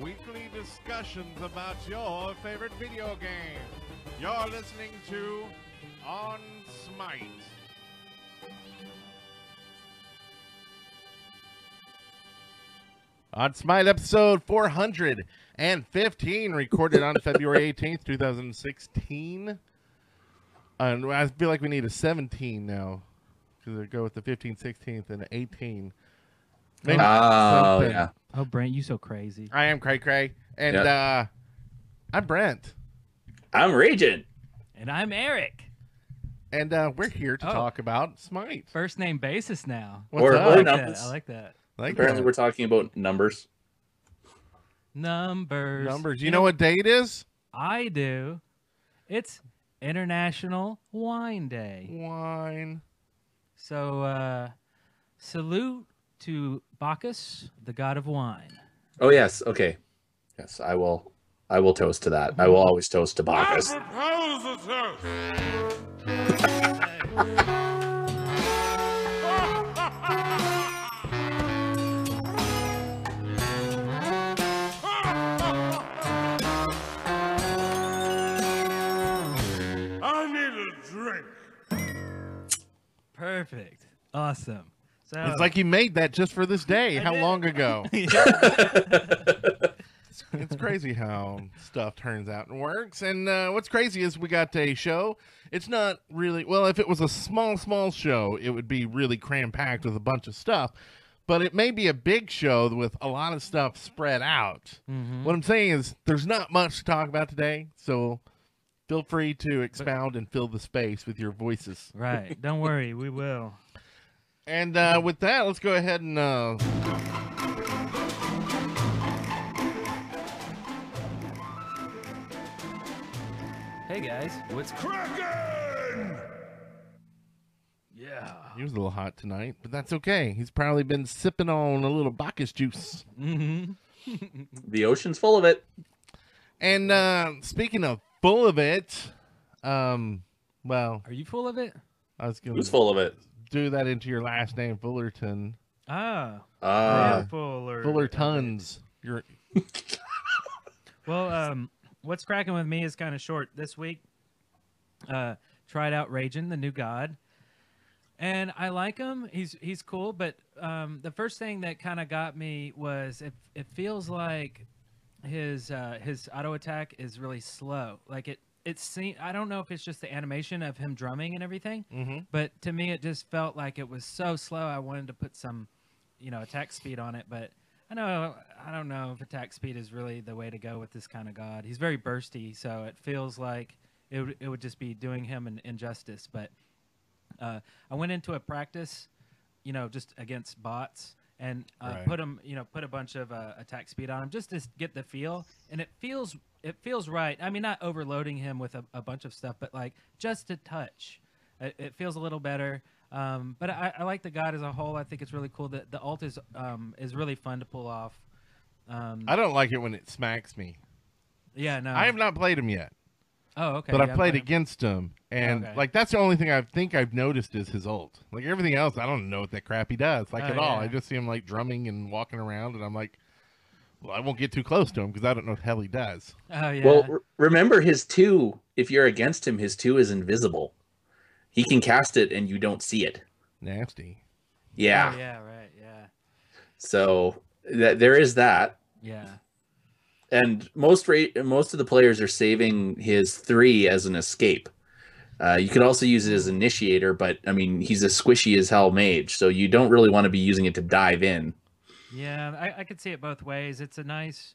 weekly discussions about your favorite video game. You're listening to On Smite. On Smite episode 415, recorded on February 18th, 2016. And I feel like we need a 17 now. Because go with the 15th, 16th, and 18. Maybe Oh, something. yeah. Oh, Brent, you so crazy. I am Cray Cray. And Yep. uh, I'm Brent. I'm raging. And I'm Eric. And uh, we're here to Oh. talk about Smite. First name basis now. What's Or- up? I like numbers. that. I like that. Like Apparently, that. we're talking about numbers. Numbers. numbers. You know what day it is? I do? It's International Wine Day. Wine. So, uh, salute to Bacchus, the god of wine. Oh yes. Okay. Yes, I will. I will toast to that. I will always toast to Bacchus. I need a drink. Perfect. Awesome. So, It's like you made that just for this day. I How did. long ago? it's crazy how stuff turns out and works. And uh, what's crazy is we got a show. It's not really well. If it was a small, small show, it would be really cram packed with a bunch of stuff. But it may be a big show with a lot of stuff spread out. Mhm. What I'm saying is, there's not much to talk about today. So feel free to expound and fill the space with your voices. right. Don't worry. We will. And uh, with that, let's go ahead and uh, Hey, guys. What's cracking? Yeah. He was a little hot tonight, but that's okay. He's probably been sipping on a little Bacchus juice. Mm-hmm. The ocean's full of it. And uh, speaking of full of it, um, well, Are you full of it? I was going Who's full of it? do that into your last name, Fullerton. Ah. Uh, you're fuller. Fullertons. You're Well, um, what's cracking with me is kind of short this week. Uh, tried out Raijin, the new god, and I like him. He's he's cool, but um, the first thing that kind of got me was it. It feels like his uh, his auto attack is really slow. Like it it seem I don't know if it's just the animation of him drumming and everything, Mhm. but to me it just felt like it was so slow. I wanted to put some, you know, attack speed on it, but I know I don't know if attack speed is really the way to go with this kind of god. He's very bursty, so it feels like it would, it would just be doing him an injustice. But uh, I went into a practice, you know, just against bots and uh, Right. put him, you know, put a bunch of uh, attack speed on him just to get the feel, and it feels it feels right. I mean, not overloading him with a, a bunch of stuff, but like just a touch. It, it feels a little better. Um, but I, I like the god as a whole. I think it's really cool. that the alt is um, is really fun to pull off. Um, I don't like it when it smacks me. yeah, no. I have not played him yet, Oh, okay. but you I've played against him, and Okay. like that's the only thing I think I've noticed is his ult. Like everything else, I don't know what that crap he does, like Oh, at all. I just see him like drumming and walking around, and I'm like, well, I won't get too close to him because I don't know what the hell he does. Oh yeah. Well, re- remember his two. If you're against him, his two is invisible. He can cast it and you don't see it. Nasty. Yeah. Oh, yeah. Right. Yeah. So that there is that. Yeah. And most rate most of the players are saving his three as an escape. Uh, you could also use it as initiator, but I mean he's a squishy as hell mage, so you don't really want to be using it to dive in. Yeah, I, I could see it both ways. It's a nice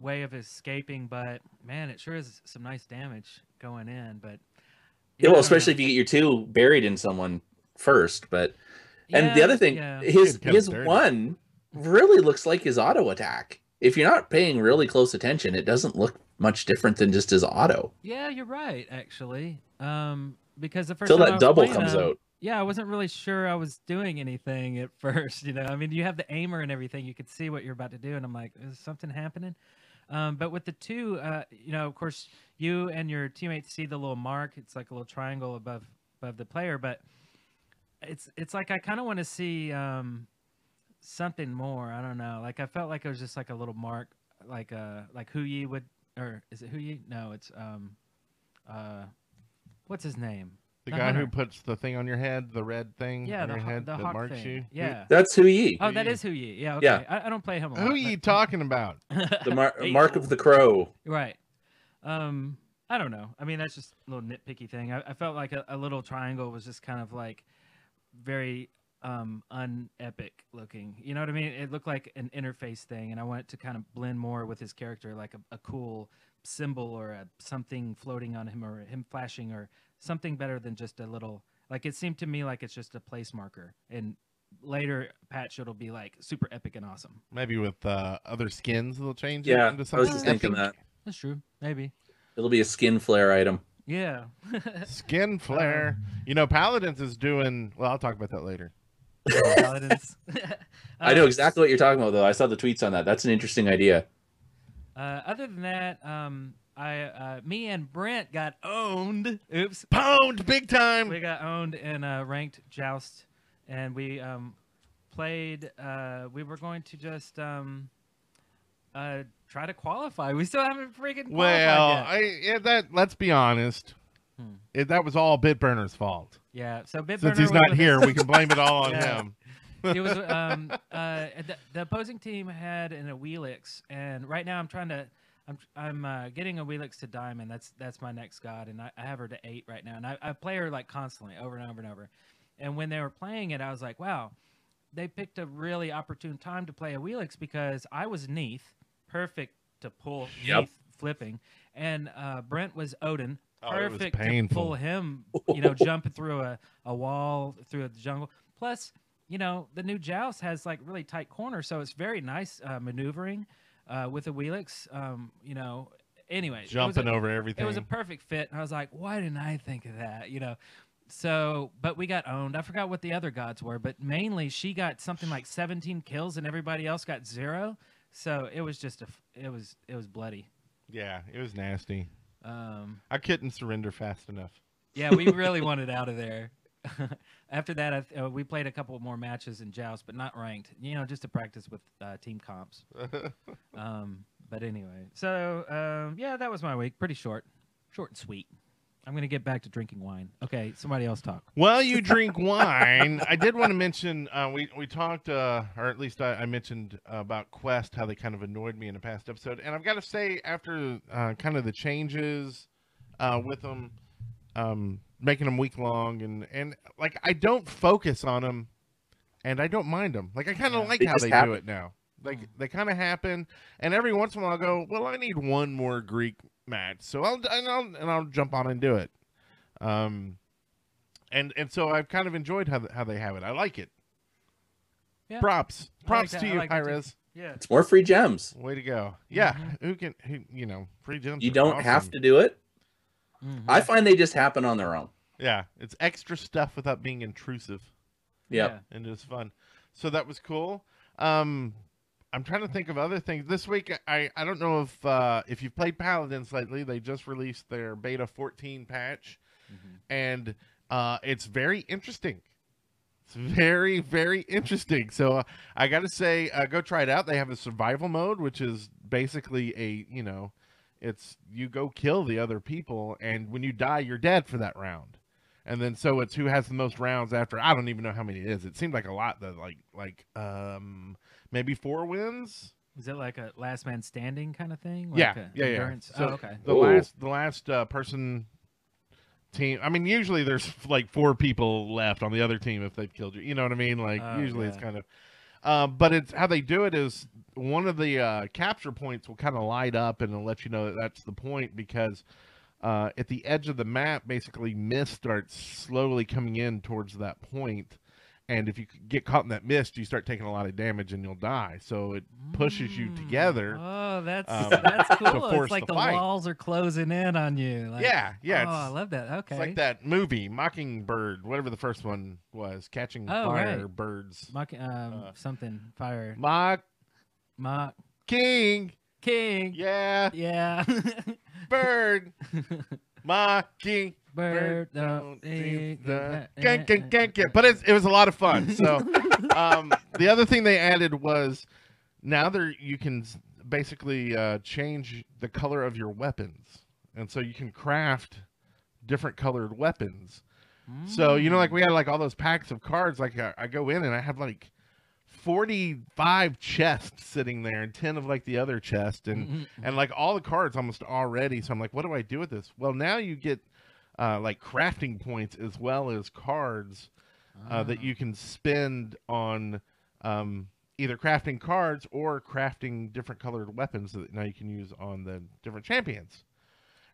way of escaping, but man, it sure is some nice damage going in. But Yeah, I well, especially know. if you get your two buried in someone first. But and the other thing, yeah. his his one really looks like his auto attack. If you're not paying really close attention, it doesn't look much different than just his auto. Yeah, you're right, actually. Um, because the first Till that double comes out. Yeah, I wasn't really sure I was doing anything at first. You know, I mean, you have the aimer and everything; you could see what you're about to do, and I'm like, "Is something happening?" Um, but with the two, uh, you know, of course, you and your teammates see the little mark. It's like a little triangle above above the player, but it's it's like I kind of want to see um, something more. I don't know. Like I felt like it was just like a little mark like uh like Hou Yi would or is it Hou Yi? No, it's um uh what's his name? The The guy who puts the thing on your head, the red thing Yeah, on the your ho- head the that hawk marks thing. you. Yeah. That's Hou Yi, Oh, that Yi. is Hou Yi. Yeah, okay. Yeah. I, I don't play him a lot. Who are you but- talking about? the mar- mark of the crow. Right. Um, I don't know. I mean, that's just a little nitpicky thing. I, I felt like a, a little triangle was just kind of like very um unepic looking. You know what I mean? It looked like an interface thing, and I want it to kind of blend more with his character, like a, a cool symbol or a something floating on him or him flashing or something better than just a little. Like it seemed to me like it's just a place marker, and later patch it'll be like super epic and awesome. Maybe with uh, other skins, they'll change it Yeah, into I was just thinking that That's true. Maybe. it'll be a skin flare item. Yeah. Skin flare. you know, Paladins is doing. Well, I'll talk about that later. Paladins. I know exactly what you're talking about, though. I saw the tweets on that. That's an interesting idea. Uh, other than that, um, I, uh, me and Brent got owned. Oops, Pound big time. we got owned in a ranked joust, and we um, played. Uh, we were going to just um, uh, try to qualify. We still haven't freaking qualified Well, yet. I yeah, that let's be honest. Hmm. It, that was all Bitburner's fault. Yeah. So Bitburner Since he's not here, we can blame it all on Yeah. him. it was um uh the, the opposing team had an a Awilix, and right now I'm trying to I'm I'm uh, getting a Awilix to diamond. That's that's my next god, and I, I have her to eight right now, and I, I play her like constantly over and over and over. And when they were playing it, I was like, wow, they picked a really opportune time to play a Awilix because I was Neith, perfect to pull Yep. Neith flipping, and uh, Brent was Odin, Oh, perfect to pull him, you know, jumping through a, a wall through the jungle. Plus, you know, the new Joust has like really tight corners, so it's very nice uh, maneuvering uh, with a Awilix. Um, you know, anyway, Jumping a- over everything. It was a perfect fit, and I was like, why didn't I think of that? You know. So, but we got owned. I forgot what the other gods were, but mainly she got something like 17 kills, and everybody else got zero. So it was just a, it was, it was bloody. yeah, it was nasty. Um, I couldn't surrender fast enough. yeah, we really wanted out of there. After that, I th- uh, we played a couple more matches in Joust, but not ranked. You know, just to practice with uh, team comps. Um, but anyway, so um, yeah, that was my week. Pretty short, short and sweet. I'm gonna get back to drinking wine. Okay, somebody else talk. While you drink wine, I did want to mention uh, we we talked, uh, or at least I, I mentioned about Quest, how they kind of annoyed me in a past episode, and I've got to say, after uh, kind of the changes uh, with them, um, making them week long, and and like I don't focus on them, and I don't mind them. Like I kind of Yeah. like They how just they do it now. Like Mm. they kind of happen, and every once in a while I go, well, I need one more Greek match, so I'll and I'll and I'll jump on and do it. Um, and and so I've kind of enjoyed how th- how they have it. I like it. Yeah. Props, I like props to you, like that. Hi-Rez. Yeah. It's more free gems. Way to go. Yeah, Mhm. who can who you know free gems? You don't have to do it. Mhm. I find they just happen on their own. Yeah, it's extra stuff without being intrusive Yep. and it's fun. So that was cool. Um, I'm trying to think of other things this week. I I don't know if uh, if you've played Paladins lately. They just released their beta 14 patch, Mhm. and uh, it's very interesting. It's very very interesting. So uh, I got to say, uh, go try it out. They have a survival mode, which is basically a you know, it's you go kill the other people, and when you die, you're dead for that round. And then so it's who has the most rounds after. I don't even know how many it is. It seemed like a lot. Though, like like um maybe four wins. Is it like a last man standing kind of thing? Yeah, Like a yeah, yeah. endurance? So- oh, okay. The Ooh. last the last uh, person team. I mean, usually there's like four people left on the other team if they've killed you. You know what I mean? Like Oh, usually it's kind of. Uh, but it's how they do it is one of the uh, capture points will kind of light up and it'll let you know that that's the point because uh, at the edge of the map, basically mist starts slowly coming in towards that point, and if you get caught in that mist, you start taking a lot of damage and you'll die. So it pushes you Mm. together. Oh, that's um, that's cool. It's like the the, walls are closing in on you. Like, yeah, yeah. oh, I love that. Okay. it's like that movie Mockingbird, whatever the first one was, catching Oh, fire right. birds. Mock, um, Uh, something fire. Mock Mock King, King. yeah, Yeah. bird, mocking. Bird. don't Gank, gank, gank. But it's, it was a lot of fun. So um, the other thing they added was now there you can basically uh, change the color of your weapons, and so you can craft different colored weapons. So you know, like we had like all those packs of cards. Like I, I go in and I have like forty-five chests sitting there, and ten of like the other chest, and Mhm. and like all the cards almost already. So I'm like, what do I do with this? Well, now you get uh, like crafting points as well as cards uh, that Ah. you can spend on um, either crafting cards or crafting different colored weapons that now you can use on the different champions.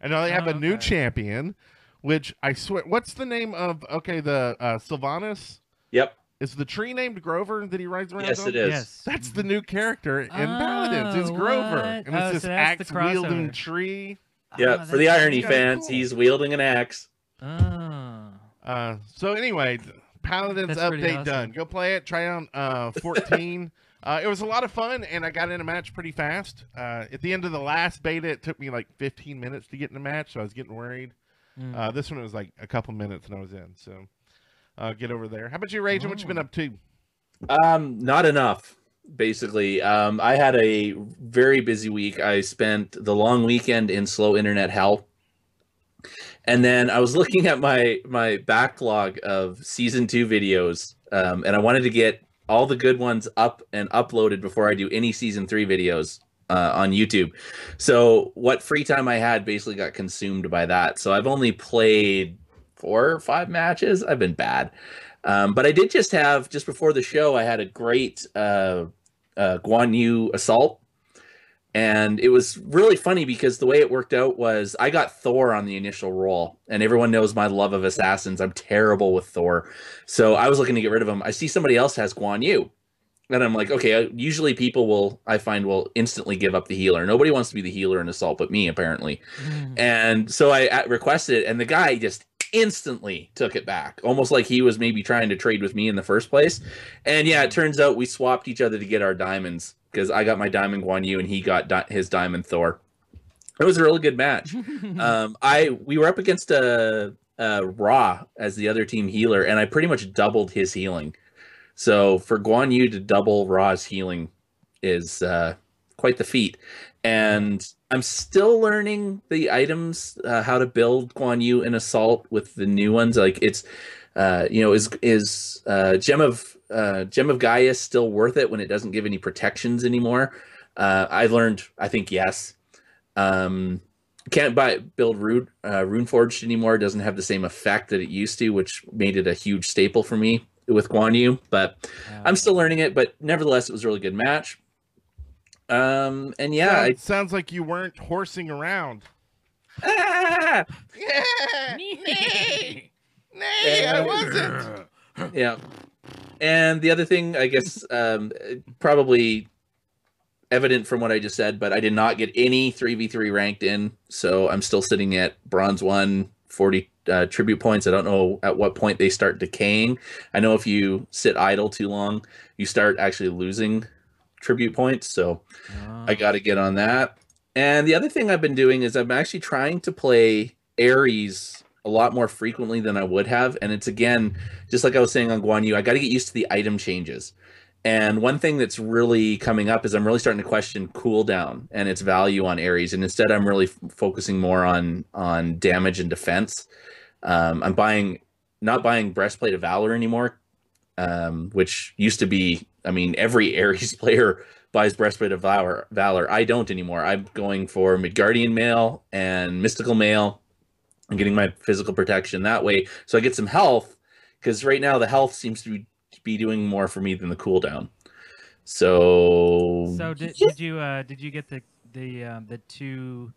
And now they have Oh, a new okay. champion, which I swear, what's the name of? Okay, the uh, Sylvanas Yep. is the tree named Grover that he rides around. Yes, on? it is. Yes. That's the new character in Paladins. It's Oh, Grover, what? and it's Oh, this so axe wielding tree. Yeah. Oh, For the that's- irony fans, cool. he's wielding an axe. Oh. Uh, so anyway, Paladins That's update awesome. done. Go play it. Try on uh, 14. uh, it was a lot of fun, and I got in a match pretty fast. Uh, at the end of the last beta, it took me like 15 minutes to get in a match, so I was getting worried. Mm. Uh, this one was like a couple minutes, and I was in. So uh, get over there. How about you, Raging? What you been Oh. up to? Um, not enough. Basically, um, I had a very busy week. I spent the long weekend in slow internet hell, and then I was looking at my my backlog of season two videos, um, and I wanted to get all the good ones up and uploaded before I do any season three videos uh, on YouTube. So what free time I had basically got consumed by that. So I've only played four or five matches. I've been bad. Um, but I did just have just before the show, I had a great uh, uh, Guan Yu assault, and it was really funny because the way it worked out was I got Thor on the initial roll, and everyone knows my love of assassins. I'm terrible with Thor, so I was looking to get rid of him. I see somebody else has Guan Yu, and I'm like, okay. Usually people will I find will instantly give up the healer. Nobody wants to be the healer in assault, but me apparently. Mm. And so I uh, requested it, and the guy just instantly took it back, almost like he was maybe trying to trade with me in the first place. And yeah, it turns out we swapped each other to get our diamonds because I got my diamond Guan Yu and he got di- his diamond Thor. It was a really good match. um, I we were up against a, a Ra as the other team healer, and I pretty much doubled his healing. So for Guan Yu to double Ra's healing is uh, quite the feat. And I'm still learning the items, uh, how to build Guan Yu in Assault with the new ones. Like it's, uh, you know, is is uh, Gem of uh, Gem of Gaia still worth it when it doesn't give any protections anymore? Uh, I learned, I think yes. Um, can't buy build Rune uh, Runeforged anymore. Doesn't have the same effect that it used to, which made it a huge staple for me with Guan Yu. But I'm still learning it. But nevertheless, it was a really good match. Um, and yeah, I, Sounds, sounds like you weren't horsing around. Ah! Yeah, nay, nay, I wasn't. yeah. And the other thing, I guess, um, probably evident from what I just said, but I did not get any 3v3 ranked in. So I'm still sitting at bronze one, 40 uh, tribute points. I don't know at what point they start decaying. I know if you sit idle too long, you start actually losing tribute points. So I got to get on that. And the other thing I've been doing is I'm actually trying to play Ares a lot more frequently than I would have. And it's again, just like I was saying on Guan Yu, I got to get used to the item changes. And one thing that's really coming up is I'm really starting to question cooldown and its value on Ares. And instead, I'm really f- focusing more on on damage and defense. Um, I'm buying, not buying Breastplate of Valor anymore, um, which used to be, I mean, every Ares player buys Breastplate of Valor. Valor. I don't anymore. I'm going for Midgardian Mail and Mystical Mail. I'm getting my physical protection that way, so I get some health. Because right now the health seems to be, be doing more for me than the cooldown. So, So did, did you uh, did you get the the um, the two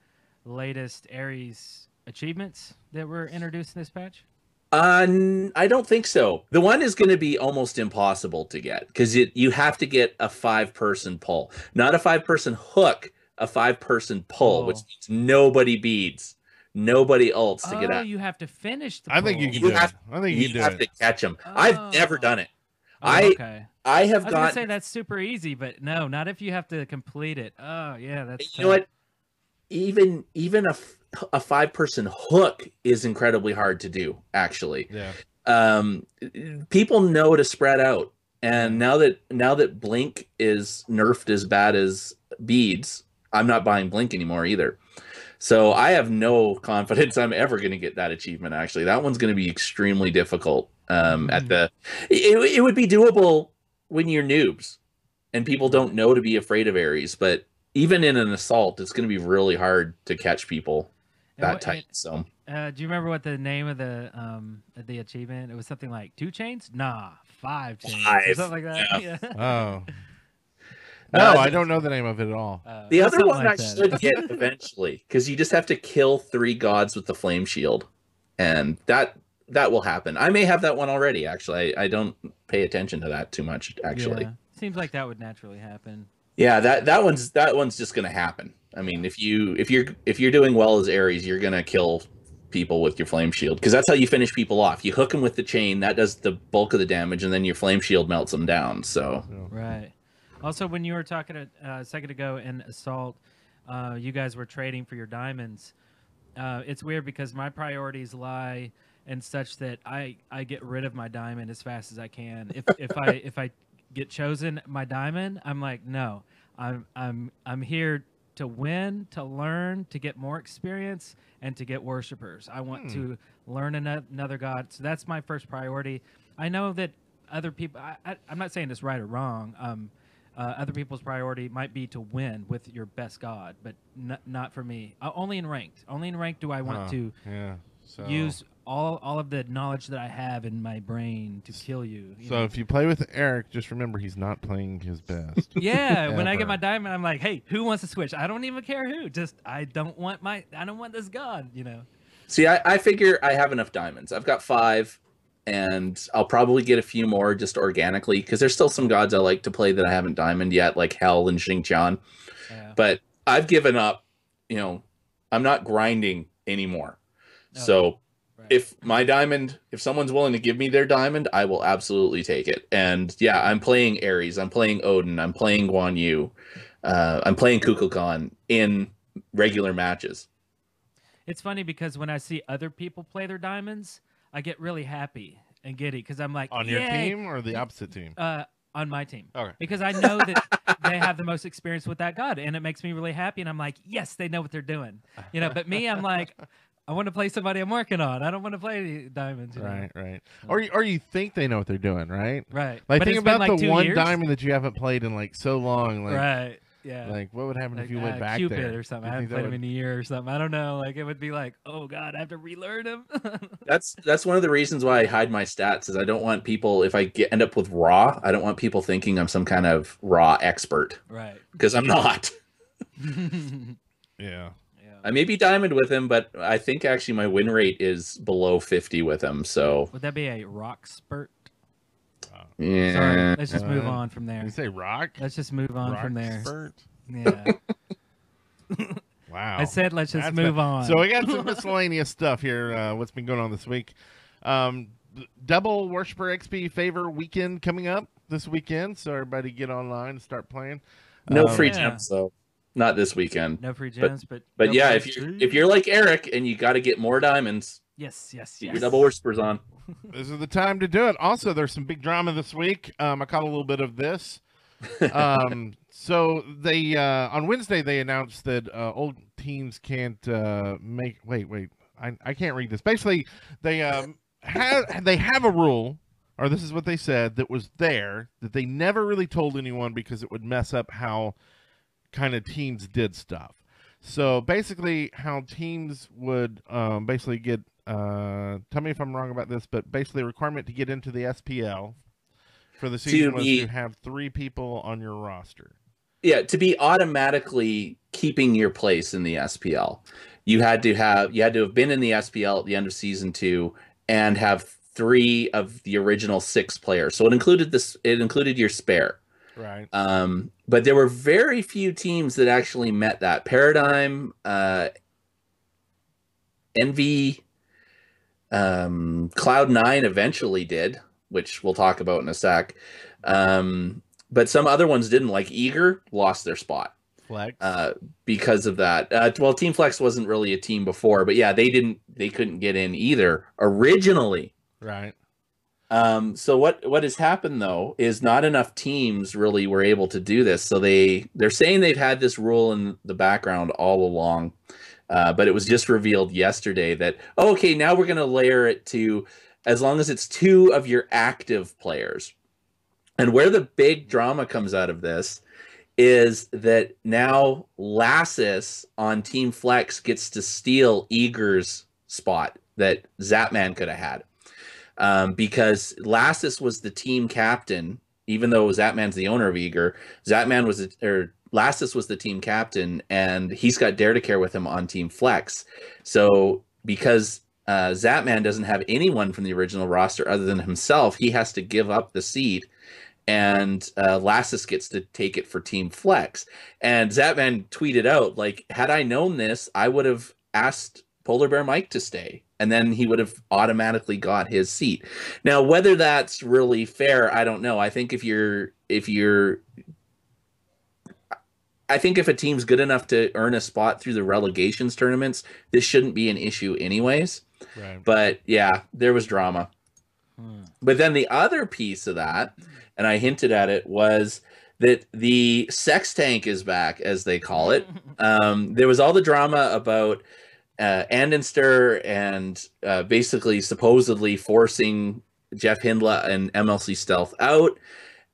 latest Ares achievements that were introduced in this patch? Uh, n- I don't think so. The one is going to be almost impossible to get because you have to get a five person pull, not a five person hook, a five person pull, which Oh. means nobody beads, nobody ults to oh, get out. you have to finish the. I think you can You do have- it. I think you You can do have it. to catch them. I've never Oh. done it. Oh, I okay. I have I was gonna got. say that's super easy, but no, not if you have to complete it. Oh yeah, that's. you know what? Even even a f- a five person hook is incredibly hard to do. Actually, Yeah. um people know to spread out and now that now that blink is nerfed as bad as beads, I'm not buying Blink anymore either. So I have no confidence I'm ever going to get that achievement. Actually, that one's going to be extremely difficult. Um, at the, it, it would be doable when you're noobs, and people don't know to be afraid of Ares But even in an assault, it's going to be really hard to catch people that what- tight. So Uh, do you remember what the name of the um the achievement? It was something like two chains. Nah, five chains. or something like that. Yeah. Oh. No, Uh, I don't know the name of it at all. Uh, The other one like I that. should get eventually, because you just have to kill three gods with the flame shield, and that that will happen. I may have that one already. Actually, I, I don't pay attention to that too much. Actually, Yeah. Seems like that would naturally happen. Yeah, that that one's that one's just gonna happen. I mean, if you if you're if you're doing well as Ares, you're gonna kill people with your flame shield because that's how you finish people off. You hook them with the chain, that does the bulk of the damage, and then your flame shield melts them down. So Right. Also, when you were talking a, uh, a second ago in assault, uh, you guys were trading for your diamonds. Uh, it's weird because my priorities lie in such that I, I get rid of my diamond as fast as I can. If if I if I get chosen my diamond, I'm like no, I'm I'm I'm here to win, to learn, to get more experience, and to get worshipers. I want to learn another god. So that's my first priority. I know that other people. I, I'm not saying it's right or wrong. Um, uh, other people's priority might be to win with your best god, but n- not for me. Uh, only in ranked. Only in ranked do I want to yeah. So, use all all of the knowledge that I have in my brain to kill you. you So know? if you play with Eric, just remember he's not playing his best. yeah, when I get my diamond, I'm like, hey, who wants to switch? I don't even care who. Just I don't want my I don't want this god. You know. See, I, I figure I have enough diamonds. I've got five, and I'll probably get a few more just organically because there's still some gods I like to play that I haven't diamond yet, like Hel and Xing Tian. Yeah. But I've given up. You know, I'm not grinding anymore. No. So Right. If my diamond, if someone's willing to give me their diamond, I will absolutely take it. And yeah, I'm playing Ares. I'm playing Odin. I'm playing Guan Yu. Uh, I'm playing Kukulkan in regular matches. It's funny because when I see other people play their diamonds, I get really happy and giddy because I'm like, On your "Yay!" team or the opposite team? Uh, on my team. Okay. Because I know that they have the most experience with that god, and it makes me really happy. And I'm like, yes, they know what they're doing, you know. But me, I'm like, I want to play somebody I'm working on. I don't want to play any diamonds, you know? Right, right. Or you- or you think they know what they're doing, right? Right. Like but think about like the one years. diamond that you haven't played in like so long. Like, right. Yeah. like what would happen if Like, you went uh, back Cupid there or something. You I haven't think that played him in a year or something. I don't know. Like it would be like, oh god, I have to relearn him. That's that's one of the reasons why I hide my stats is I don't want people if I get end up with Ra, I don't want people thinking I'm some kind of Ra expert right. because I'm not. Yeah. Yeah. I may be diamond with him, but I think actually my win rate is below 50 with him. So Would that be a rock spurt? yeah, Sorry. Let's just move Uh, on from there. You say rock? Let's just move on from there. spurt? Yeah. Wow. I said let's just That's move bad. on. So we got some miscellaneous stuff here. Uh, what's been going on this week? Um, double Worshiper XP favor weekend coming up this weekend. So everybody get online and start playing. no Um, free Yeah. gems though. Not this weekend. no free gems, but But double yeah, if you if you're like Eric and you got to get more diamonds, yes, yes, get yes. your double worshippers on. This is the time to do it. Also, there's some big drama this week. Um, I caught a little bit of this. um, so they uh, on Wednesday they announced that uh, old teams can't uh, make. Wait, wait. I, I can't read this. Basically, they um, have they have a rule, or this is what they said that was there that they never really told anyone because it would mess up how kind of teams did stuff. So basically, how teams would um, basically get. Uh, tell me if I'm wrong about this, but basically, a requirement to get into the SPL for the season was be- to have three people on your roster. Yeah, to be automatically keeping your place in the SPL, you had to have you had to have been in the SPL at the end of season two and have three of the original six players. So it included this. It included your spare. Right. Um, but there were very few teams that actually met that. Paradigm, uh, Envy, um, Cloud Nine eventually did, which we'll talk about in a sec. Um, but some other ones didn't. Like Eager lost their spot Flex. uh, because of that. Uh, well, Team Flex wasn't really a team before, but yeah, they didn't. They couldn't get in either originally. right. Um, so what what has happened though is not enough teams really were able to do this. So they they're saying they've had this rule in the background all along, uh, but it was just revealed yesterday that oh, okay now we're going to layer it to as long as it's two of your active players. And where the big drama comes out of this is that now Lassus on Team Flex gets to steal Eager's spot that Zapman could have had. Um, because Lassus was the team captain, even though Zapman's the owner of Eager. Zapman was, or Lassus was the team captain, and he's got Dare to Care with him on Team Flex. So because uh, Zapman doesn't have anyone from the original roster other than himself, he has to give up the seat and uh, Lassus gets to take it for Team Flex. And Zapman tweeted out, like, had I known this, I would have asked Polar Bear Mike to stay, and then he would have automatically got his seat. Now, whether that's really fair, I don't know. I think if you're if you're I think if a team's good enough to earn a spot through the relegations tournaments, this shouldn't be an issue anyways. Right. But yeah, there was drama. Hmm. But then the other piece of that, and I hinted at it, was that the sex tank is back, as they call it. Um, there was all the drama about uh, Andinster and uh, basically supposedly forcing Jeff Hindla and MLC Stealth out.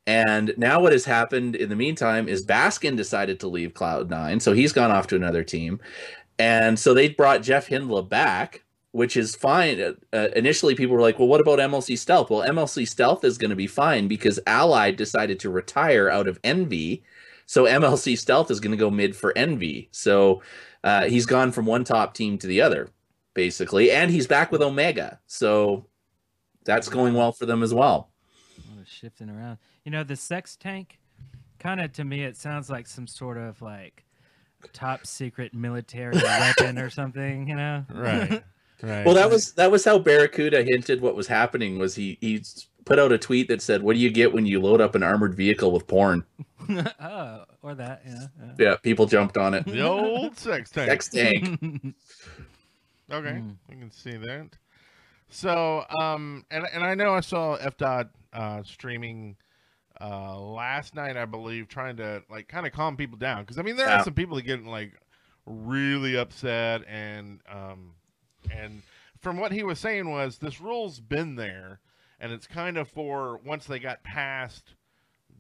And now what has happened in the meantime is Baskin decided to leave Cloud9, so he's gone off to another team. And so they brought Jeff Hindla back, which is fine. Uh, uh, initially, people were like, well, what about MLC Stealth? Well, MLC Stealth is going to be fine because Allied decided to retire out of Envy. So MLC Stealth is going to go mid for Envy. So uh, he's gone from one top team to the other, basically. And he's back with Omega. So that's going well for them as well. Shifting around. You know, the sex tank, kind of to me, it sounds like some sort of like top secret military weapon or something. You know, Right. Right. Well, that was that was how Barracuda hinted what was happening. Was he he put out a tweet that said, "What do you get when you load up an armored vehicle with porn?" oh, or that. Yeah. yeah. Yeah, people jumped on it. the old sex tank. Sex tank. Okay, Mm. I can see that. So, um, and and I know I saw F dot uh, streaming uh, last night, I believe, trying to like kind of calm people down because I mean there Yeah. are some people that get like really upset and um, and from what he was saying was this rule's been there and it's kind of for once they got past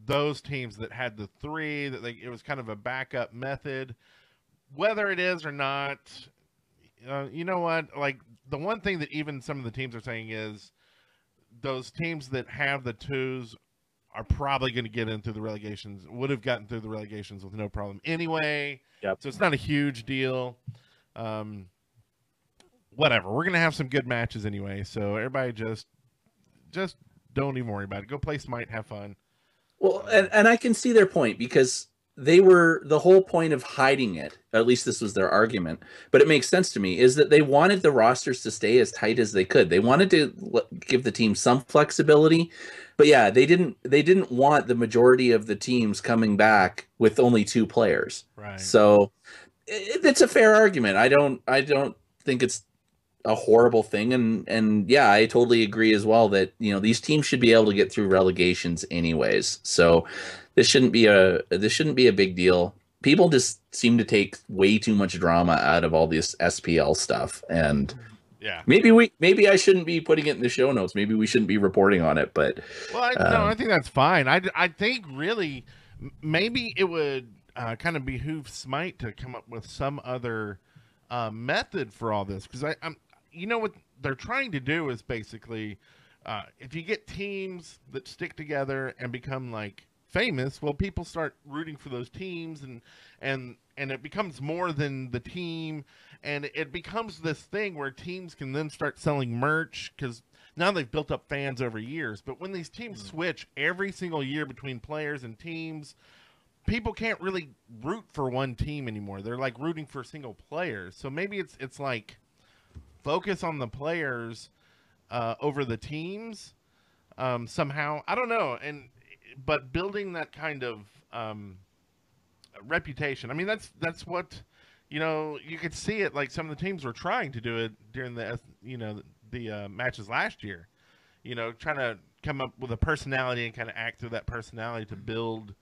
those teams that had the three that they it was kind of a backup method. Whether it is or not uh, you know what? Like the one thing that even some of the teams are saying is those teams that have the twos are probably going to get into the relegations would have gotten through the relegations with no problem anyway. Yep. so it's not a huge deal. Um whatever. We're going to have some good matches anyway so everybody just just don't even worry about it go play smite have fun Well, um, and, and I can see their point because they were the whole point of hiding it. At least this was their argument, but it makes sense to me. Is that they wanted the rosters to stay as tight as they could. They wanted to give the team some flexibility, but yeah, they didn't. They didn't want the majority of the teams coming back with only two players. right So it, it's a fair argument. I don't. I don't think it's a horrible thing. And and yeah i totally agree as well that you know these teams should be able to get through relegations anyways. So this shouldn't be a this shouldn't be a big deal. People just seem to take way too much drama out of all this spl stuff. And yeah. maybe we maybe i shouldn't be putting it in the show notes. Maybe we shouldn't be reporting on it but Well, I, no, Um, I think that's fine. I, I think really maybe it would uh, kind of behoove Smite to come up with some other uh, method for all this. Because I, I'm, you know what they're trying to do is basically uh, if you get teams that stick together and become like famous, well, people start rooting for those teams and and and it becomes more than the team and it becomes this thing where teams can then start selling merch because now they've built up fans over years. But when these teams switch every single year between players and teams, people can't really root for one team anymore. They're like rooting for single players. So maybe it's it's like focus on the players uh, over the teams um, somehow. I don't know, and but building that kind of um, reputation. I mean, that's that's what you know. You could see it like some of the teams were trying to do it during the you know the uh, matches last year. You know, trying to come up with a personality and kind of act through that personality to build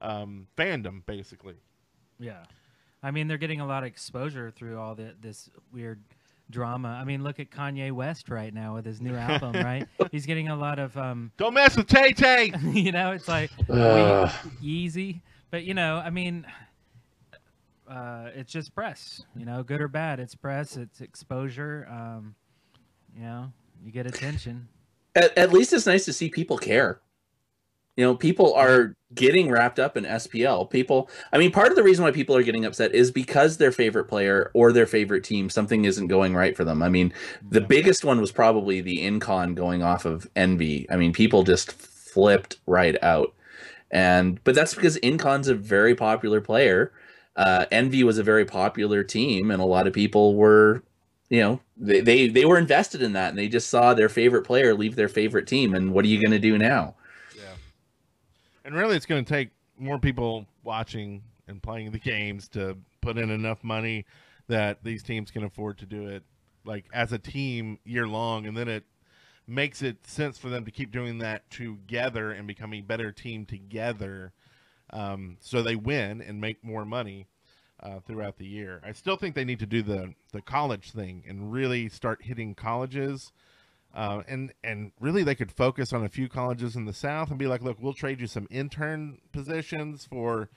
um, fandom, basically. Yeah, I mean they're getting a lot of exposure through all the, this weird drama. I mean, look at Kanye West right now with his new album, right? He's getting a lot of, um, Don't mess with Tay Tay. you know, it's like Ugh. easy, but you know, I mean, uh, it's just press, you know, good or bad, it's press, it's exposure. Um, you know, you get attention. at, at least it's nice to see people care. You know, people are getting wrapped up in SPL. People, I mean, part of the reason why people are getting upset is because their favorite player or their favorite team, something isn't going right for them. I mean, the biggest one was probably the Incon going off of Envy. I mean, people just flipped right out. And, but that's because Incon's a very popular player. Uh, Envy was a very popular team, and a lot of people were you know they, they they were invested in that and they just saw their favorite player leave their favorite team and what are you going to do now. And really, it's going to take more people watching and playing the games to put in enough money that these teams can afford to do it like as a team year long, and then it makes it sense for them to keep doing that together and become a better team together, um, so they win and make more money. Uh, throughout the year, I still think they need to do the the college thing and really start hitting colleges uh, and and really they could focus on a few colleges in the south and be like look we'll trade you some intern positions for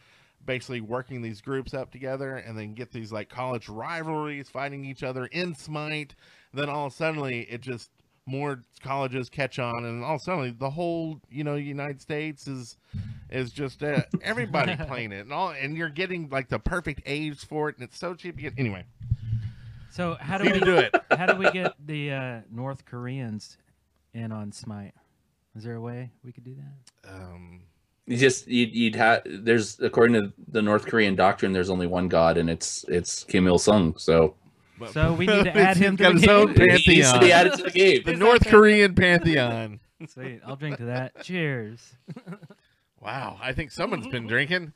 basically working these groups up together and then get these like college rivalries fighting each other in smite. Then all of a suddenly it just more colleges catch on and all of a sudden the whole you know united states is is just uh, everybody playing it and all and you're getting like the perfect age for it and it's so cheap anyway So how do we we do it how do we get the uh, North Koreans in on Smite? Is there a way we could do that? um you just you'd, you'd have there's according to the north korean doctrine there's only one god and it's it's kim il-sung so So we need to add him to the his own game? he needs to be added to the game the North Korean pantheon. Sweet, I'll drink to that. Cheers. Wow, I think someone's been drinking.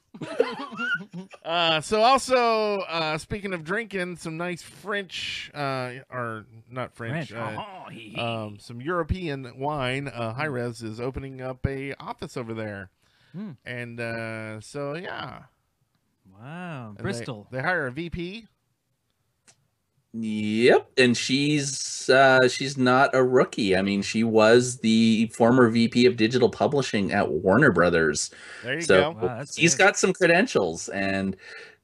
uh, so also, uh, speaking of drinking, some nice French, uh, or not French, French. uh, hee. um, some European wine. Uh, Hi-Rez is opening up a office over there, Hmm. and uh, so yeah, wow, And they- Bristol. They, hire a VP. Yep, and she's uh, she's not a rookie. I mean, she was the former VP of digital publishing at Warner Brothers. There you So- go. Wow, that's He's sick. got some credentials, and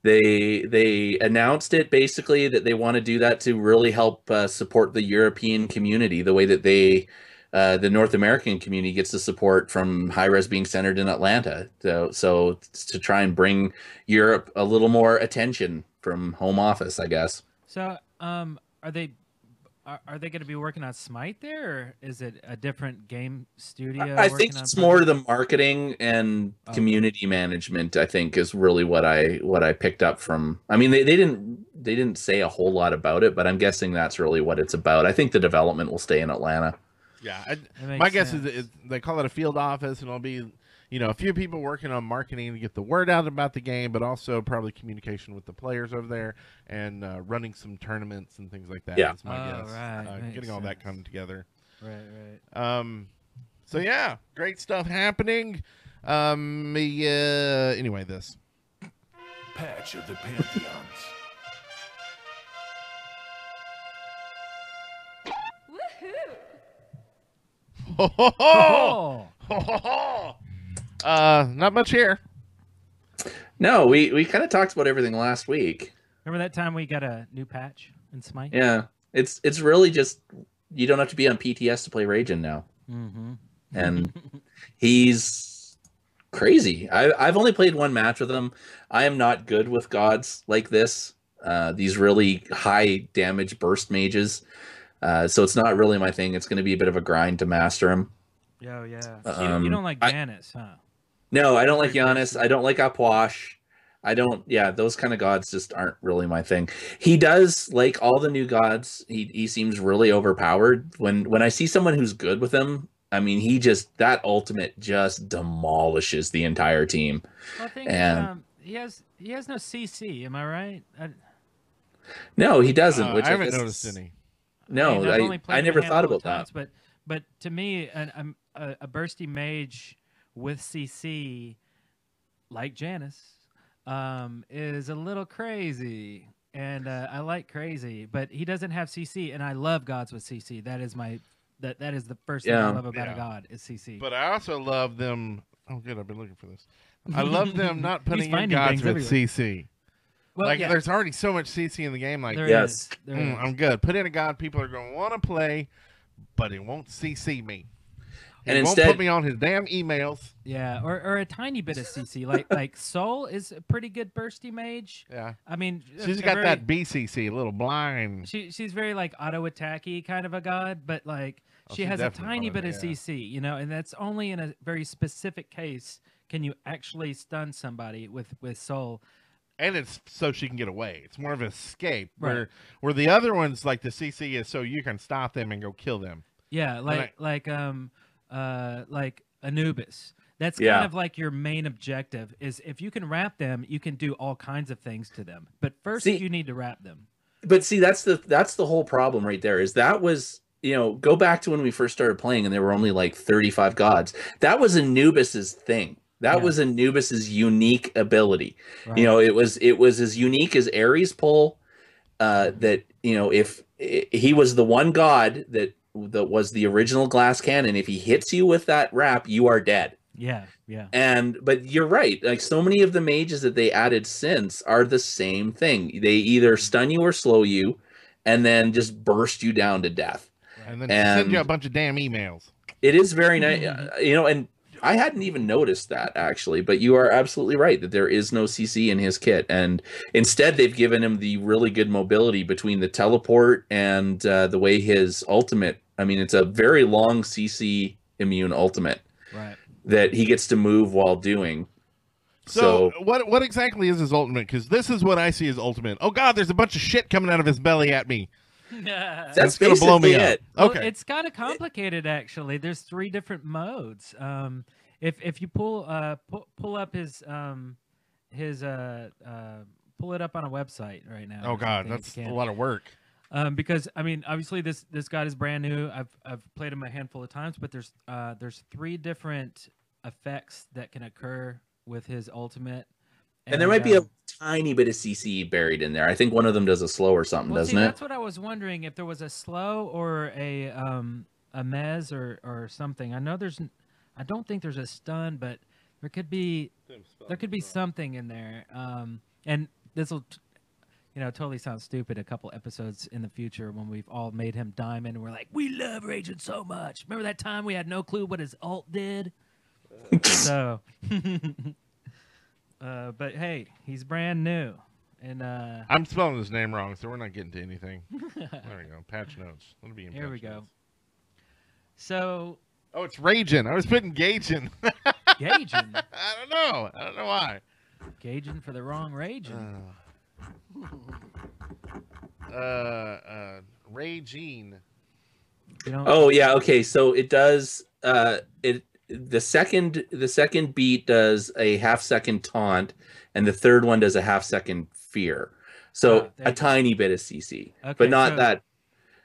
they they announced it basically that they want to do that to really help uh, support the European community the way that they. Uh, the North American community gets the support from Hi-Rez being centered in Atlanta, so so to try and bring Europe a little more attention from home office, I guess. So, um, are they are, are they going to be working on Smite there, or is it a different game studio? I I working think on it's more projects? the marketing and Okay. community management. I think is really what I what I picked up from. I mean, they, they didn't they didn't say a whole lot about it, but I'm guessing that's really what it's about. I think the development will stay in Atlanta. Yeah, I, That makes my guess is, is they call it a field office, and it'll be, you know, a few people working on marketing to get the word out about the game, but also probably communication with the players over there and uh, running some tournaments and things like that. Yeah. is my Oh, guess. right. Uh, Makes getting all that sense. coming together. right, right. Um, so yeah, great stuff happening. Um, yeah. Anyway, this. Patch of the Pantheons. Ho, ho, ho! Oh, Ho, ho, ho! Uh, not much here. No, we we kind of talked about everything last week. remember that time we got a new patch in Smite? Yeah, it's it's really just you don't have to be on PTS to play Raijin now, Mm-hmm. and he's crazy. I, I've only played one match with him. I am not good with gods like this. Uh, these really high damage burst mages. Uh, so it's not really my thing. It's going to be a bit of a grind to master him. Oh yeah. So you, don't- you Um, don't like I- huh? No, I don't like Very Janus. I don't like Apwash. I don't. Yeah, those kind of gods just aren't really my thing. He does like all the new gods. He he seems really overpowered. When when I see someone who's good with him, I mean, he just that ultimate just demolishes the entire team. Well, I think and- um, he has he has no CC. Am I right? I, No, he doesn't. Uh, which I haven't guess noticed any. No, I've I, I never thought about of that. But but to me, and I'm a, a bursty mage with CC, like Janus, um, is a little crazy. And uh, I like crazy, but he doesn't have CC, and I love gods with CC. That is my that that is the first thing I love about Yeah. a god is CC. But I also love them. Oh, good. I've been looking for this. I love them not putting in finding gods things with everywhere. CC. well, like, yeah, there's already so much CC in the game. Like, there Yes. is, there mm, is. I'm good. Put in a god people are going to want to play, but it won't CC me. He And won't put me on his damn emails. Yeah, or, or a tiny bit of CC. Like like Sol is a pretty good bursty mage. Yeah. I mean, she's got very- that BCC, a little blind. She she's very like auto attacky kind of a god, but like Oh, she has a tiny bit of of yeah. CC, you know, and that's only in a very specific case can you actually stun somebody with with Sol. and it's so she can get away. It's more of an escape. Right. Where where the other ones like the CC is so you can stop them and go kill them. Yeah, like I- like um uh like Anubis. That's kind Yeah. of like your main objective is if you can wrap them, you can do all kinds of things to them. But first See- you need to wrap them. but see that's the that's the whole problem right there is that was you know go back to when we first started playing and there were only like 35 gods that was anubis's thing that Yeah. was anubis's unique ability Right? you know it was it was as unique as ares pull uh that you know if he was the one god that that was the original glass cannon. If he hits you with that wrap you are dead. Yeah, yeah. and but you're right. Like so many of the mages that they added since are the same thing. They either stun you or slow you and then just burst you down to death. And then send you a bunch of damn emails. it is very nice mm-hmm. uh, you know and i hadn't even noticed that actually but you are absolutely right that there is no cc in his kit and instead they've given him the really good mobility between the teleport and uh, the way his ultimate i mean it's a very long cc immune ultimate Right. that he gets to move while doing So, what what exactly is his ultimate? Because this is what I see as ultimate. Oh God, there's a bunch of shit coming out of his belly at me. That's That's gonna blow me basically up. it. Well, Okay. it's kind of complicated actually. There's three different modes. Um, if if you pull uh pull, pull up his um his uh uh pull it up on a website right now. oh God, that's a lot of work. Um, because I mean, obviously this this god is brand new. I've I've played him a handful of times, but there's uh there's three different effects that can occur with his ultimate. And there might be a um, tiny bit of CC buried in there. I think one of them does a slow or something, Well, doesn't see, it? that's what I was wondering if there was a slow or a um a mez or or something. I know there's, I don't think there's a stun, but there could be there could be something in there. Um, and this will, you know, totally sound stupid. A couple episodes in the future when we've all made him diamond, and we're like, we love Raijin so much. Remember that time we had no clue what his alt did? so, uh, but hey, he's brand new, and uh, I'm spelling his name wrong, so we're not getting to anything. there we go. Patch notes. Let me be in Here we patch go. notes. so Oh, it's raging. I was putting gauging. gauging. I don't know. I don't know why. gauging for the wrong raging. Uh, uh, raging. You know, Oh yeah, okay. So it does uh it the second the second beat does a half second taunt and the third one does a half second fear. So there a tiny bit of CC. Okay, but not so- that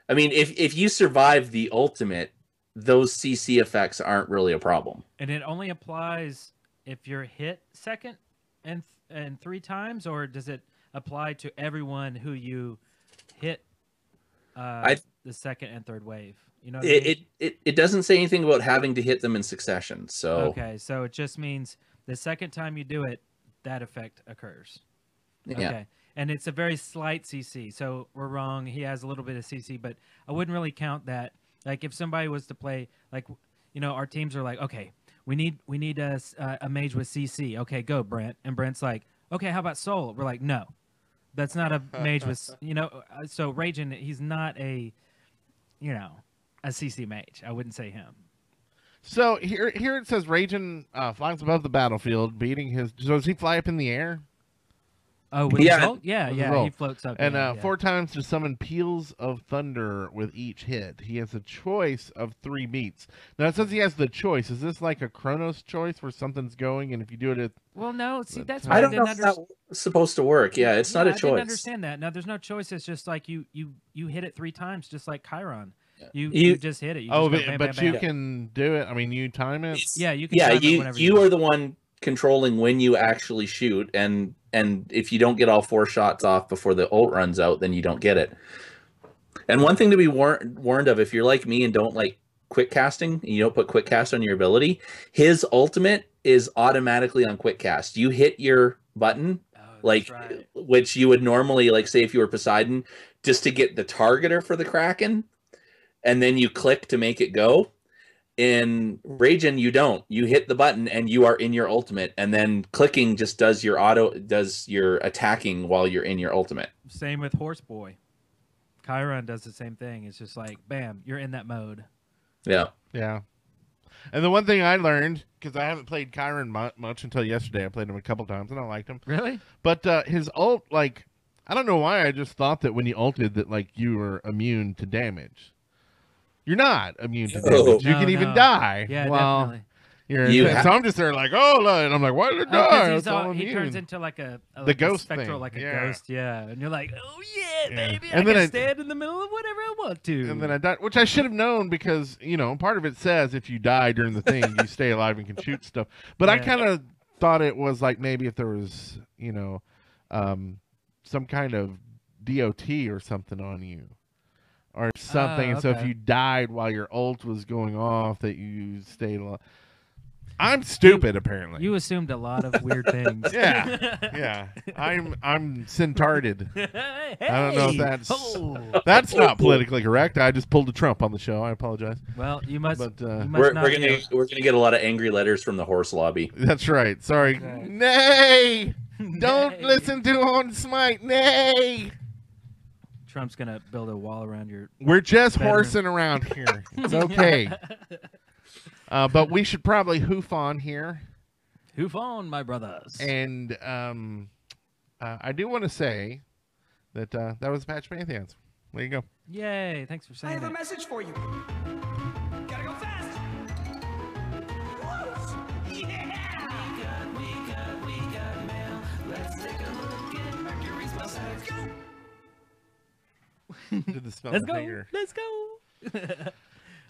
I mean if if you survive the ultimate, those CC effects aren't really a problem. and it only applies if you're hit second and and three times, or does it apply to everyone who you hit uh, I- the second and third wave? You know, what I It, mean? it it it doesn't say anything about having to hit them in succession. So okay, so it just means the second time you do it, that effect occurs. yeah. Okay. And it's a very slight CC. So we're wrong. He has a little bit of CC, but I wouldn't really count that. Like if somebody was to play, like, you know, our teams are like, okay, we need we need a, a mage with CC. Okay, go Brent. And Brent's like, okay, how about Sol? We're like, no, that's not a mage with, you know. uh, So Raijin, he's not a, you know, a CC mage. I wouldn't say him. So here, here it says Raijin uh, flies above the battlefield, beating his. So does he fly up in the air? Oh, with Yeah. his yeah, With his yeah, he floats up. And uh, yeah. four times to summon peals of thunder with each hit. He has a choice of three beats. Now it says he has the choice. Is this like a Chronos choice where something's going, and if you do it at Well, no, see, that's I don't know didn't if understand. that's supposed to work. Yeah, it's not Yeah, a I didn't choice. understand that. Now, there's no choice. It's just like you you you hit it three times, just like Chiron. You, You- you just hit it. You Oh, just but, bam, but bam, you bam. can do it. I mean, you time it. Yeah, you can. yeah time it you whenever you want. are the one controlling when you actually shoot and and if you don't get all four shots off before the ult runs out then you don't get it and one thing to be war- warned of if you're like me and don't like quick casting you don't put quick cast on your ability his ultimate is automatically on quick cast you hit your button Oh, like right. which you would normally like say if you were Poseidon just to get the targeter for the Kraken and then you click to make it go. In Raijin you don't. You hit the button and you are in your ultimate and then clicking just does your auto does your attacking while you're in your ultimate. Same with Horse Boy. Chiron does the same thing. It's just like, bam, you're in that mode. Yeah. Yeah. And the one thing I learned because I haven't played Chiron mu- much until yesterday, I played him a couple times and I liked him. Really? But uh, his ult, like, I don't know why. I just thought that when you ulted, that like you were immune to damage. You're not immune to Oh. You No, can even no. die. Yeah, while definitely. You're You so ha- I'm just there like, oh, look," and I'm like, why did it Oh, 'cause die? he's all all- he turns into like a, a The like a ghost spectral, thing, like a yeah. ghost, yeah. And you're like, oh yeah, Yeah. baby, And I then can I- stand in the middle of whatever I want to. And then I died, which I should have known because you know part of it says if you die during the thing, you stay alive and can shoot stuff. But I kind of thought it was like maybe if there was you know um, some kind of DOT or something on you or something. Ah, and so if you died while your ult was going off, that you stayed alive. I'm stupid, apparently. you assumed a lot of weird things. Yeah. yeah, I'm I'm centarded. I don't know if that's- That's not politically correct. I just pulled a Trump on the show. I apologize. Well, you must. But uh, you must We're, not we're gonna a- we're gonna get a lot of angry letters from the horse lobby. That's right. Sorry. Okay. Nay. Don't Nay. listen to on Smite. Nay. Trump's gonna build a wall around your. We're just Better. horsing around here. It's okay. uh, but we should probably hoof on here. Hoof on, my brothers. And um, uh, I do want to say that uh, that was Patch Pantheons. There you go. Yay! Thanks for saying. I saying have a message for you. Did the smell Let's go. finger. Let's go.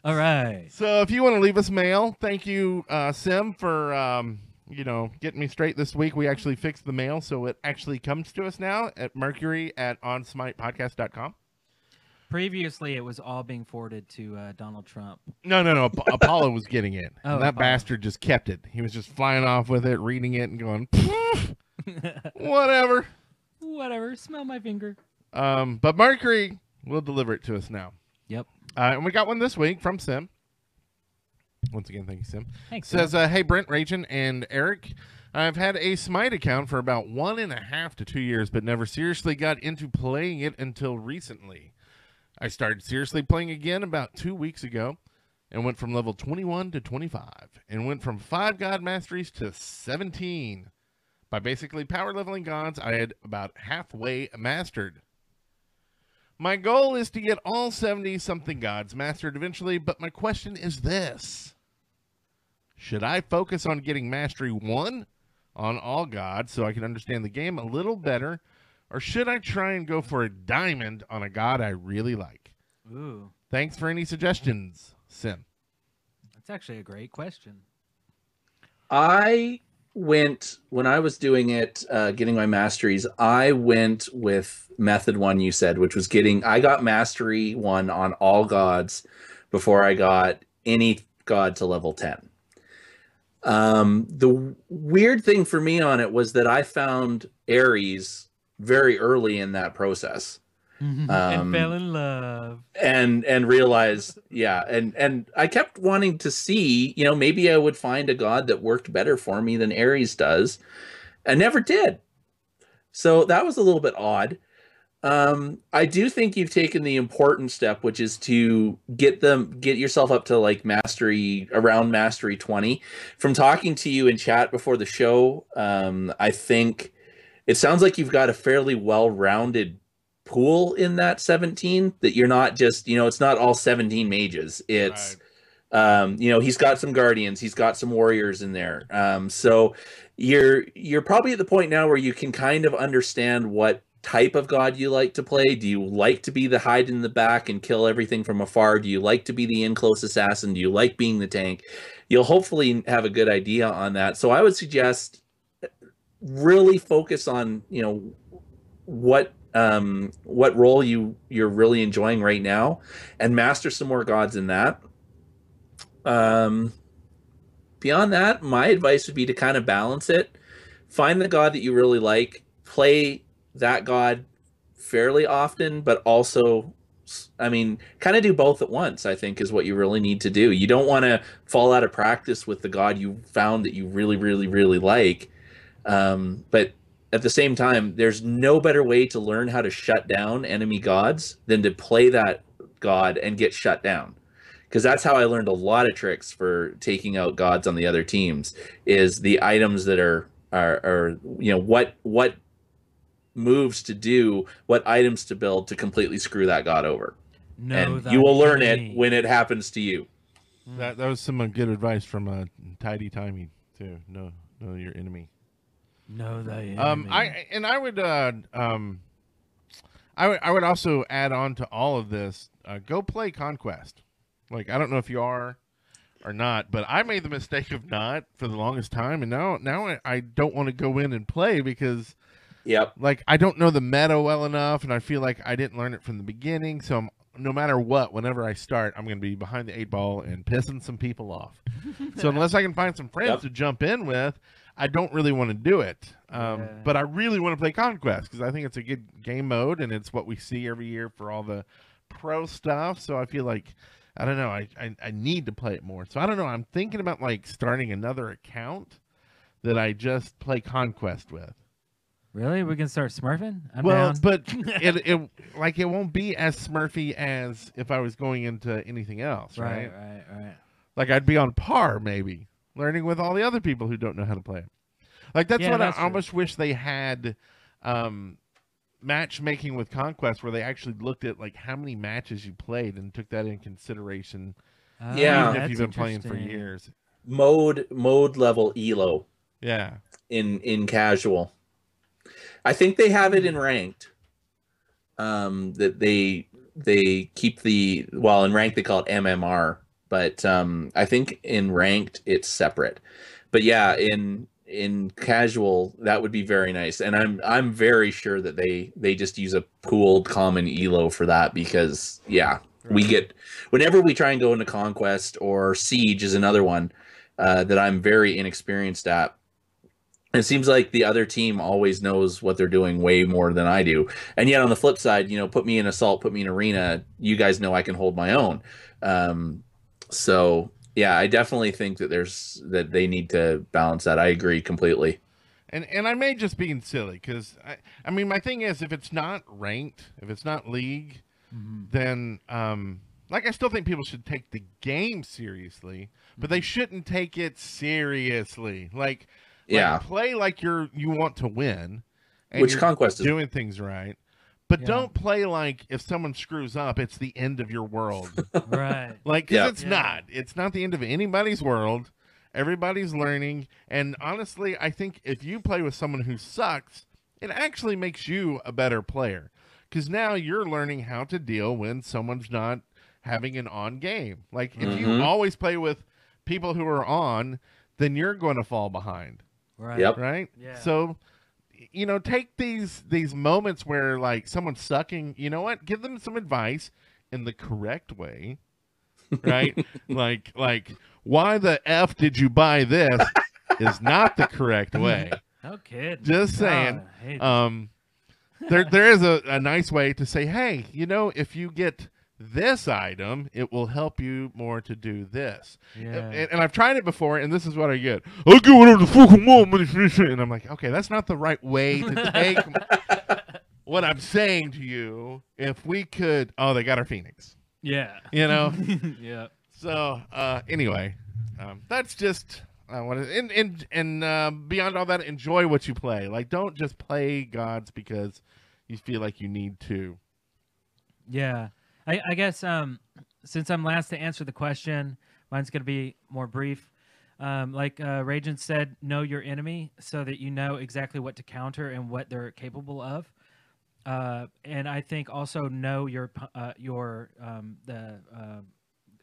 All right. So if you want to leave us mail, thank you, uh, Sim, for um, you know getting me straight this week. We actually fixed the mail, so it actually comes to us now at Mercury at onsmitepodcast.com. Previously, it was all being forwarded to uh, Donald Trump. No, no, no. Ap- Apollo was getting it. Oh, that Apollo. bastard just kept it. He was just flying off with it, reading it, and going, whatever. Whatever. Smell my finger. Um, but Mercury will deliver it to us now. Yep. Uh, and we got one this week from Sim. Once again, thank you, Sim. Thanks. Says, uh, hey, Brent, Ragin, and Eric. I've had a Smite account for about one and a half to two years, but never seriously got into playing it until recently. I started seriously playing again about two weeks ago and went from level 21 to 25 and went from 5 god masteries to 17. By basically power leveling gods, I had about halfway mastered. My goal is to get all 70 something gods mastered eventually, but my question is this Should I focus on getting mastery 1 on all gods so I can understand the game a little better, or should I try and go for a diamond on a god I really like? Ooh, Thanks for any suggestions, Sim. that's actually a great question. I went when I was doing it, uh, getting my masteries. I went with method one you said, which was getting. I got mastery one on all gods before I got any god to level ten. Um, the weird thing for me on it was that I found Ares very early in that process and Um, fell in love. and and realized yeah and and i kept wanting to see you know maybe i would find a god that worked better for me than ares does. I never did. So that was a little bit odd. Um i do think you've taken the important step which is to get them get yourself up to like mastery around mastery 20 from talking to you in chat before the show um i think it sounds like you've got a fairly well-rounded pool in that 17 that you're not just you know it's not all 17 mages it's um you know he's got some guardians he's got some warriors in there um so you're you're probably at the point now where you can kind of understand what type of god you like to play. Do you like to be the hide in the back and kill everything from afar? Do you like to be the in close assassin? Do you like being the tank? You'll hopefully have a good idea on that. So I would suggest really focus on you know what um what role you you're really enjoying right now and master some more gods in that. Um beyond that my advice would be to kind of balance it. Find the god that you really like play that god fairly often but also i mean kind of do both at once i think is what you really need to do. You don't want to fall out of practice with the god you found that you really really really like um, but at the same time, there's no better way to learn how to shut down enemy gods than to play that god and get shut down. Because that's how I learned a lot of tricks for taking out gods on the other teams. Is the items that are are, are you know what what moves to do, what items to build to completely screw that god over, No, and you will learn enemy. it when it happens to you. That that was some uh, good advice from uh, Tidy Timey too. No, know your enemy. Know they. Um, I and I would uh, um, I would I would also add on to all of this. Uh, go play Conquest. Like I don't know if you are or not, but I made the mistake of not for the longest time, and now now I, I don't want to go in and play because Yep. like I don't know the meta well enough, and I feel like I didn't learn it from the beginning. So I'm, no matter what, whenever I start, I'm going to be behind the eight ball and pissing some people off. so unless I can find some friends Yep. to jump in with, I don't really want to do it. Um, Yeah. But I really want to play Conquest because I think it's a good game mode, and it's what we see every year for all the pro stuff. So I feel like. I don't know. I, I I need to play it more. So I don't know. I'm thinking about like starting another account that I just play Conquest with. really, we can start smurfing. I'm well, down. but it, it like it won't be as Smurfy as if I was going into anything else, right? right, right, right. Like I'd be on par, maybe learning with all the other people who don't know how to play it. Like that's Yeah, what that's I true. almost wish they had um, matchmaking with Conquest, where they actually looked at like how many matches you played and took that in consideration. Ah, Yeah. even if you've been playing for years. Mode mode level elo. Yeah, in in casual. I think they have it in ranked. Um, that they they keep the well in ranked they call it MMR, but um, I think in ranked it's separate. But yeah, in in casual that would be very nice, and I'm I'm very sure that they they just use a pooled common elo for that because yeah we get whenever we try and go into conquest or siege is another one uh, that I'm very inexperienced at it seems like the other team always knows what they're doing way more than I do. And yet on the flip side, you know, put me in assault, put me in arena, you guys know I can hold my own. Um, so yeah, I definitely think that there's that they need to balance that. I agree completely. and and I may just be being silly because I I mean my thing is if it's not ranked, if it's not league, Mm-hmm. then um like I still think people should take the game seriously, but Mm-hmm. they shouldn't take it seriously. Like, like, Yeah. play like you're you want to win, and Which you're conquest is doing things right. But Yeah. don't play like if someone screws up, it's the end of your world. right. Like, 'cause Yeah. it's Yeah. not. It's not the end of anybody's world. Everybody's learning. And honestly, I think if you play with someone who sucks, it actually makes you a better player. Because now you're learning how to deal when someone's not having an on game. Like, if you Mhm. always play with people who are on, then you're going to fall behind Right. Yep. right? Yeah. So, you know, take these these moments where like someone's sucking. You know what? Give them some advice in the correct way, right? like like why the f did you buy this is not the correct way. No. Just saying. Oh, Um, there there is a, a nice way to say, hey, you know, if you get this item, it will help you more to do this. Yeah. And, and I've tried it before, and this is what I get. I'll get whatever the fuck I want, and I'm like, okay, that's not the right way to take what I'm saying to you. If we could, oh, they got our Phoenix, yeah. you know. yeah. so uh, anyway, um, that's just. I want to, and and and uh, beyond all that, enjoy what you play. Like, don't just play gods because you feel like you need to. Yeah. I, I guess um, since I'm last to answer the question, mine's going to be more brief. Um, like uh, Rajan said, know your enemy so that you know exactly what to counter and what they're capable of. uh, and I think also know your uh, your um, the uh,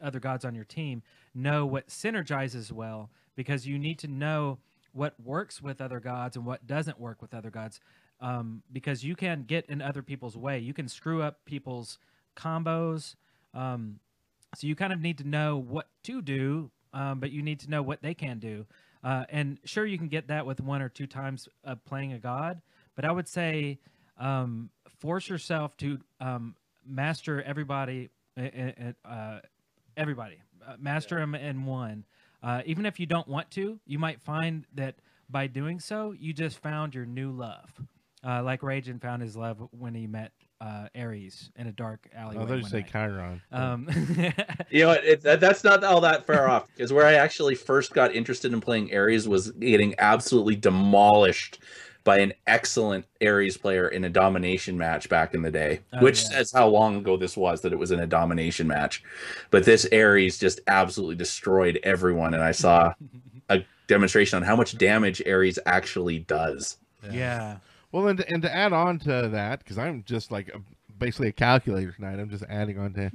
other gods on your team know what synergizes well because you need to know what works with other gods and what doesn't work with other gods um, because you can get in other people's way you can screw up people's combos. Um, so you kind of need to know what to do um, but you need to know what they can do. Uh, and sure you can get that with one or two times of playing a god but i would say um, force yourself to um, master everybody uh, uh, everybody uh, master them in one. Uh, even if you don't want to you might find that by doing so you just found your new love. Uh, like Rajan found his love when he met uh, Ares in a dark alley. I thought you say night. Chiron. Um, You know? It, that, that's not all that far off. Because where I actually first got interested in playing Ares was getting absolutely demolished by an excellent Ares player in a domination match back in the day. Oh, which yeah. says how long ago this was that it was in a domination match. But this Ares just absolutely destroyed everyone, and I saw a demonstration on how much damage Ares actually does. yeah. Well, and, and to add on to that, because I'm just like a, basically a calculator tonight. I'm just adding on to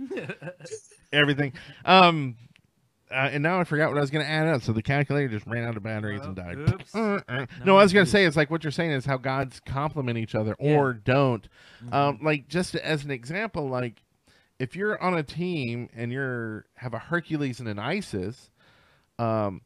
everything. Um, uh, and now I forgot what I was going to add up. So the calculator just ran out of batteries and died. oops. Uh, uh. No No, I was going to say it's like what you're saying is how gods complement each other Yeah. or don't. Mm-hmm. Um, like just as an example, like if you're on a team and you're have a Hercules and an Isis, um,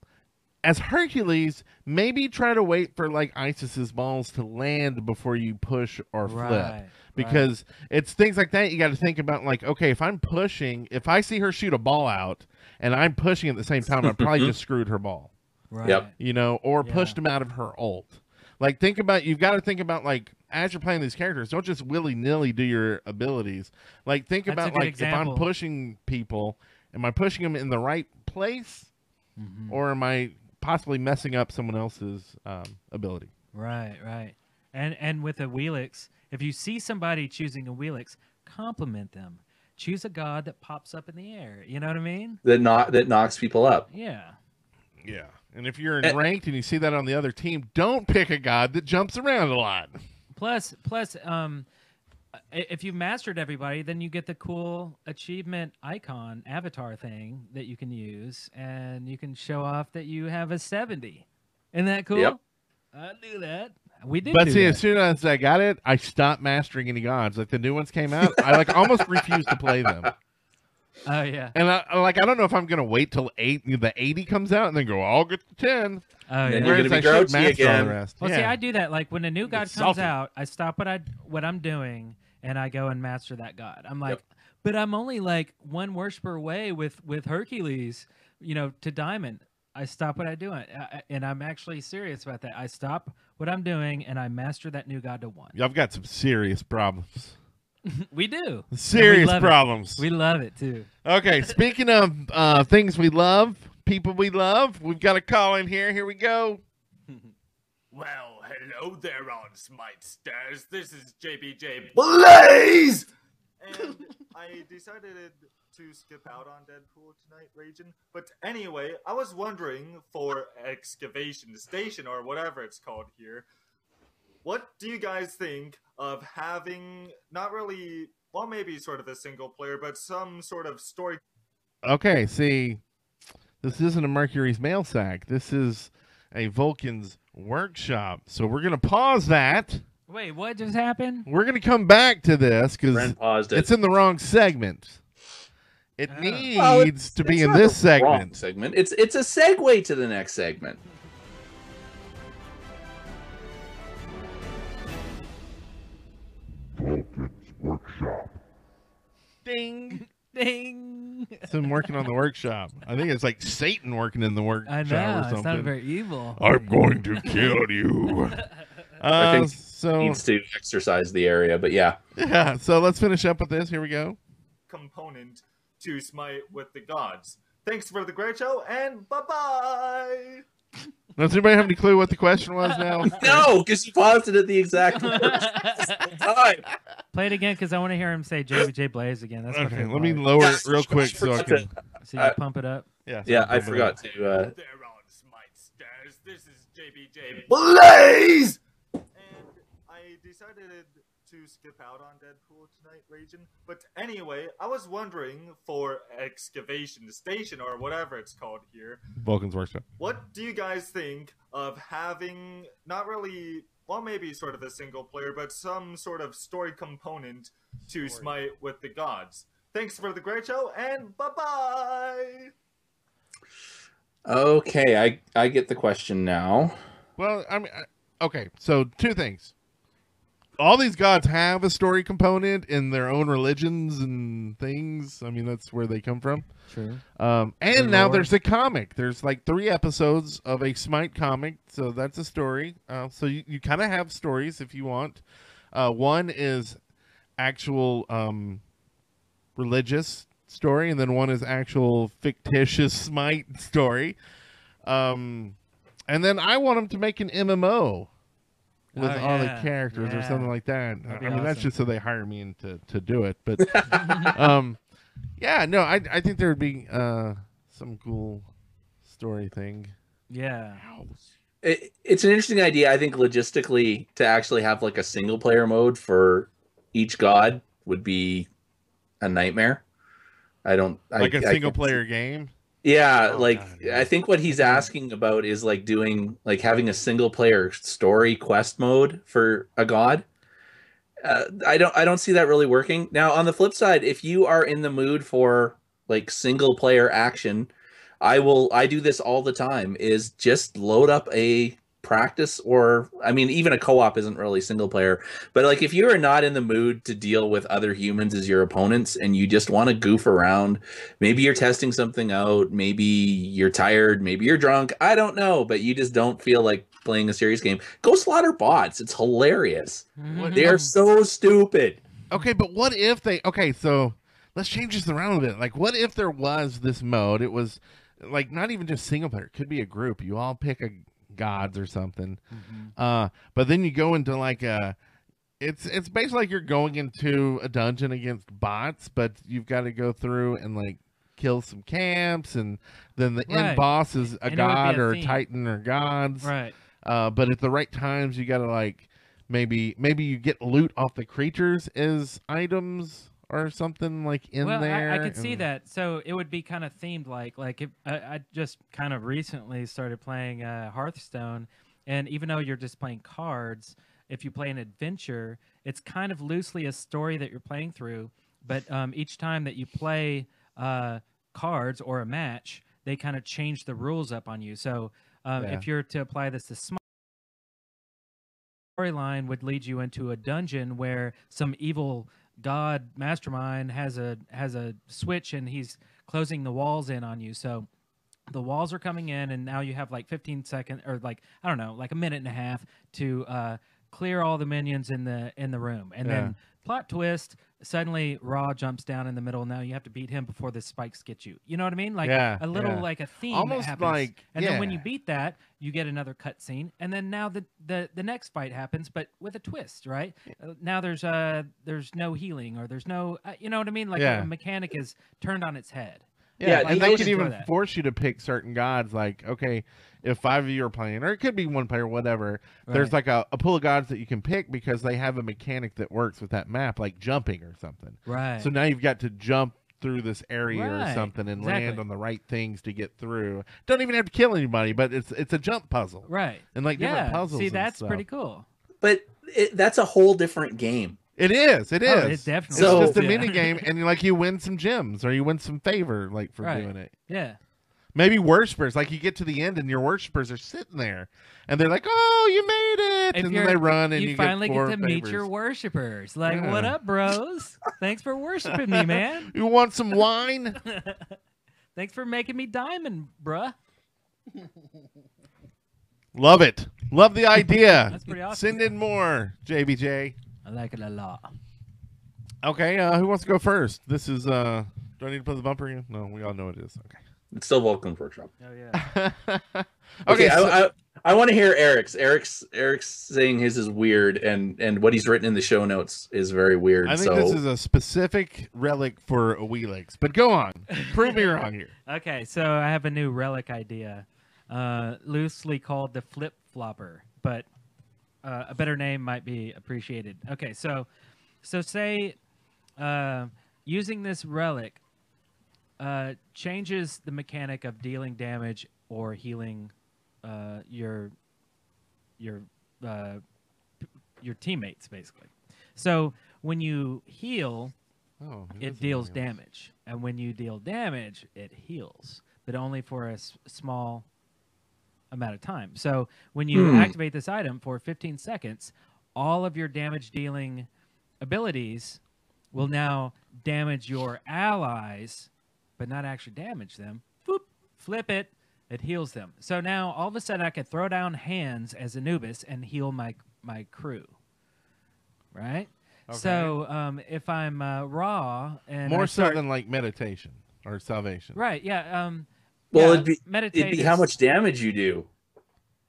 as Hercules, maybe try to wait for like Isis's balls to land before you push or flip Right. because it's things like that you got to think about like okay if i'm pushing if i see her shoot a ball out and i'm pushing at the same time i probably just screwed her ball Right. Yep. you know or Yeah. pushed him out of her ult like think about you've got to think about like as you're playing these characters don't just willy-nilly do your abilities like think That's about like example. if i'm pushing people am i pushing them in the right place Mhm. or am i possibly messing up someone else's um, ability Right, right. And and with a Awilix, if you see somebody choosing a Awilix, compliment them. Choose a god that pops up in the air. You know what I mean? That not that knocks people up. Yeah. yeah and if you're in Eh. ranked and you see that on the other team don't pick a god that jumps around a lot Plus, plus, um, i- if you've mastered everybody, then you get the cool achievement icon avatar thing that you can use, and you can show off that you have a seventy. Isn't that cool? Yep. I do that. We did. But do see, that. as soon as I got it, I stopped mastering any gods. Like the new ones came out, I like almost refused to play them. oh yeah. And I I- like I don't know if I'm gonna wait till eight the eighty comes out and then go, I'll get to ten. Oh And yeah. you're gonna be I should grouchy master all again. the rest. Well, yeah. see, I do that. Like when a new god It's comes salty. out, I stop what I what I'm doing and I go and master that god. I'm like, Yep. but I'm only like one worshiper away with with Hercules, you know, to diamond. I stop what I do, I- I- and I'm actually serious about that. I stop what I'm doing and I master that new god to one. Have got some serious problems. We do. Serious it. problems. We love it too. Okay, speaking of uh, things we love, people we love, we've got a call in here. Here we go. Well, hello there on Smite Stairs. This is JBJ. Blaze! And I decided to skip out on Deadpool tonight, Raging. But anyway, I was wondering for Excavation Station or whatever it's called here, what do you guys think of having not really, well, maybe sort of a single player, but some sort of story Okay, see, this isn't a Mercury's mail sack. This is a Vulcan's workshop. So we're gonna pause that. Wait, what just happened? We're gonna come back to this because paused it. it's in the wrong segment. It Oh. needs Well, it's- to be in this the wrong segment. segment. It's it's a segue to the next segment. Workshop. Ding. Ding. It's him working on the workshop. I think it's like Satan working in the workshop I or know. something. It's not very evil. I'm going to kill you. I Uh, think so Needs to exercise the area, but yeah. yeah, so let's finish up with this. Here we go. component to Smite with the Gods. Thanks for the great show, and bye bye! Does anybody have any clue what the question was now? No, because you paused it at the exact time. Play it again because I want to hear him say JBJ Blaze again. That's Okay, let me part. lower it real quick so I can. to- So you uh, pump it up. Yeah, so Yeah, I forgot to. Uh, There on Smite Stairs, this is JBJ, Blaze! and I decided to skip out on Deadpool tonight, Raging. But anyway, I was wondering for Excavation Station or whatever it's called here, Vulcan's workshop. what do you guys think of having not really, well, maybe sort of a single player, but some sort of story component to Smite with the gods? Thanks for the great show, and bye bye! Okay, I I get the question now. Well, I mean, I- okay. So two things. All these gods have a story component in their own religions and things. I mean, that's where they come from. True. Um, and now there's a comic. There's like three episodes of a Smite comic, so that's a story. Uh, so you, you kind of have stories if you want. Uh, one is actual um, religious story, and then one is actual fictitious Smite story. Um, and then I want them to make an MMO with Oh, all yeah. the characters or something like that. That'd I be mean, that's just so they hire me in to, to do it. But um, yeah, no, I I think there would be uh some cool story thing. Yeah. It, it's an interesting idea. I think logistically to actually have like a single player mode for each god would be a nightmare. I don't Like a a single player game. Yeah, Oh, like God. I think what he's asking about is like doing like having a single player story quest mode for a god. Uh, I don't I don't see that really working. Now on the flip side, if you are in the mood for like single player action, I will I do this all the time is just load up a practice or I mean even a co-op isn't really single player, but like if you are not in the mood to deal with other humans as your opponents and you just want to goof around maybe you're testing something out maybe you're tired maybe you're drunk i don't know but you just don't feel like playing a serious game go slaughter bots it's hilarious Mhm. they are so stupid Okay, but what if they? Okay, so let's change this around a bit. Like, what if there was this mode? It was like not even just single player. It could be a group. You all pick a gods or something. Mhm. Uh, but then you go into like a. It's it's basically like you're going into a dungeon against bots, but you've got to go through and like kill some camps, and then the end boss is a And it would be god a or a titan or gods. Right. Uh, but at the right times, you gotta like maybe maybe you get loot off the creatures as items or something like in well, there. I, I could see that. So it would be kind of themed like like if, I, I just kind of recently started playing uh, Hearthstone, and even though you're just playing cards, if you play an adventure, it's kind of loosely a story that you're playing through. But um, each time that you play uh, cards or a match, they kind of change the rules up on you. So um, Yeah. if you're to apply this to Smite storyline would lead you into a dungeon where some evil god mastermind has a has a switch and he's closing the walls in on you. So the walls are coming in and now you have like 15 seconds or like i don't know like a minute and a half to uh clear all the minions in the in the room. And Yeah. then plot twist suddenly Ra jumps down in the middle. Now you have to beat him before the spikes get you. You know what i mean? Like Yeah, a little yeah. like a theme Almost happens. like- and then when you beat that you get another cutscene. And then now the, the the next fight happens but with a twist right? Uh, now there's uh there's no healing or there's no uh, you know what i mean? Like the mechanic is turned on its head Yeah, Yeah, and and they those- could even that. force you to pick certain gods. Like, okay, if five of you are playing, or it could be one player, whatever. There's like a, a pool of gods that you can pick because they have a mechanic that works with that map, like jumping or something. right So now you've got to jump through this area or something and land on the right things to get through. Don't even have to kill anybody, but it's it's a jump puzzle. right And like different yeah puzzles. see and that's stuff. pretty cool but it, that's a whole different game It is. It is. Oh, it definitely It's just a yeah. mini game, and you like you win some gems or you win some favor, like for Right. doing it. yeah Maybe worshippers, like you get to the end and your worshippers are sitting there, and they're like, "Oh, you made it!" if and you're then they run, and you, you finally get, four to meet your worshippers like what up bros thanks for worshiping me man You want some wine? thanks for making me diamond bruh Love it. Love the idea. That's pretty awesome. Send in more, JBJ. I like it a lot Okay, uh, who wants to go first? This is. uh Do I need to put the bumper in? No, we all know what it is. it's still vulcan's workshop oh yeah Okay. okay, so- I, I, I want to hear eric's eric's eric's saying his is weird and and what he's written in the show notes is very weird I think so this is a specific relic for Awilix, but go on. Prove me wrong here. Okay, so I have a new relic idea, uh, loosely called the flip flopper, but uh, a better name might be appreciated. Okay, so so say uh, using this relic uh, changes the mechanic of dealing damage or healing uh, your your uh, p- your teammates basically. So when you heal, Oh, it deals damage, and when you deal damage, it heals, but only for a s- small amount of time. So when you Hmm. activate this item for 15 seconds, all of your damage dealing abilities will now damage your allies, but not actually damage them. Boop, flip it, it heals them. So now all of a sudden I can throw down hands as Anubis and heal my my crew. Right? Okay. So um, if I'm uh, Ra and More so than like meditation or salvation. right, yeah, um, Well, yeah, it'd be meditate it'd be how is- much damage you do.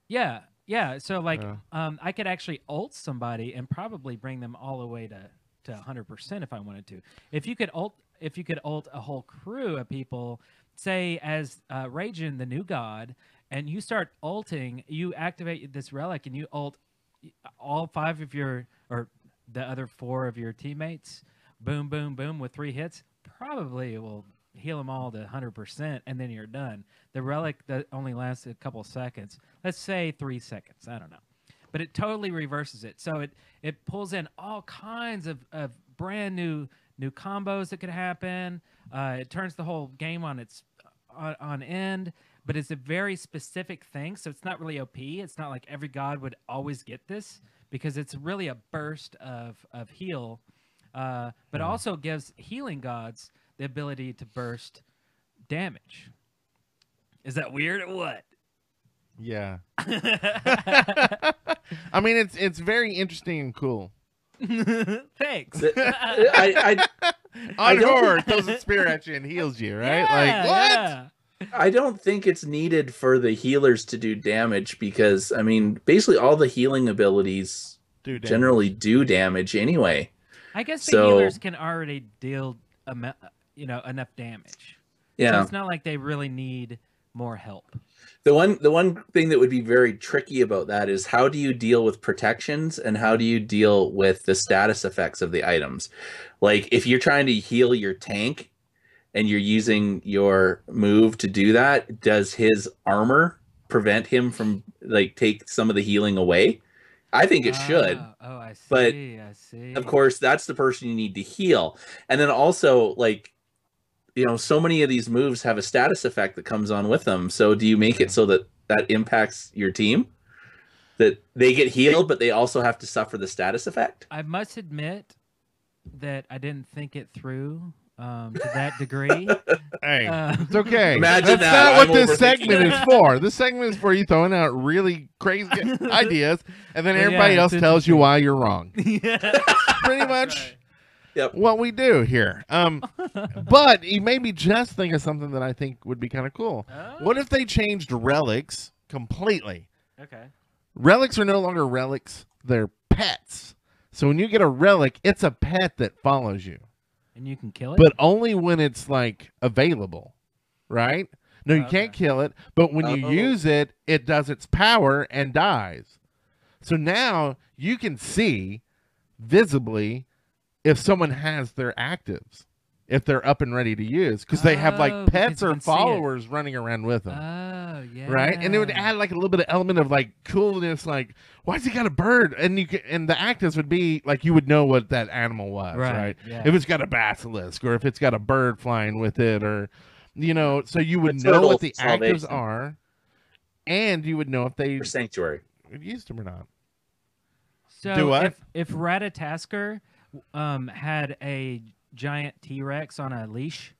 Yeah, yeah. So like, Yeah. um, I could actually ult somebody and probably bring them all the way to to 100 percent if I wanted to. If you could ult, if you could ult a whole crew of people, say as uh, Raijin, the new god, and you start ulting, you activate this relic and you ult all five of your or the other four of your teammates. Boom, boom, boom with three hits. Probably it will heal them all to 100% and then you're done. The relic that only lasts a couple seconds. Let's say 3 seconds, I don't know. But it totally reverses it. So it it pulls in all kinds of, of brand new new combos that could happen. Uh, it turns the whole game on its on, on end, but it's a very specific thing. So it's not really OP. It's not like every god would always get this because it's really a burst of of heal, uh, but also gives healing gods the ability to burst damage. Is that weird or what? Yeah. I mean, it's it's very interesting and cool. Thanks. I, I On don't horror, throws a spear at you and heals you, right? Yeah, like what? yeah. I don't think it's needed for the healers to do damage because I mean basically all the healing abilities Dude, damn. generally do damage anyway. I guess the So- healers can already deal, amo- you know, enough damage. So Yeah. it's not like they really need more help. The one the one thing that would be very tricky about that is how do you deal with protections and how do you deal with the status effects of the items? Like if you're trying to heal your tank and you're using your move to do that, does his armor prevent him from like take some of the healing away? I think it should. Oh, oh, I see. but I see. of course that's the person you need to heal and then also like you know so many of these moves have a status effect that comes on with them so do you make it so that that impacts your team that they get healed but they also have to suffer the status effect I must admit that I didn't think it through um, to that degree. Hey, Uh, it's okay. Imagine That's that. not what I'm this segment is for. This segment is for you throwing out really crazy ideas, and then Well, yeah, everybody else tells you why you're wrong. yeah. Pretty much yep what we do here. Um, but he made me just think of something that I think would be kind of cool. Oh, What if they changed relics completely? okay. Relics are no longer relics; they're pets. So when you get a relic, it's a pet that follows you. And you can kill it. but only when it's like available, right? No, you Okay. can't kill it, but when you Oh. use it, it does its power and dies. So now you can see visibly if someone has their actives, if they're up and ready to use, because they have Oh, like because pets you or can see it. followers running around with them. oh yeah. Right, and it would add like a little bit of element of like coolness, like why's he got a bird? And you can, and the actives would be like you would know what that animal was, Right, right? yeah. If it's got a basilisk, or if it's got a bird flying with it, or you know, so you would A know turtle what the salvation. actives are, and you would know if they for sanctuary used them or not. So Do what? if if Ratatoskr um had a giant T Rex on a leash,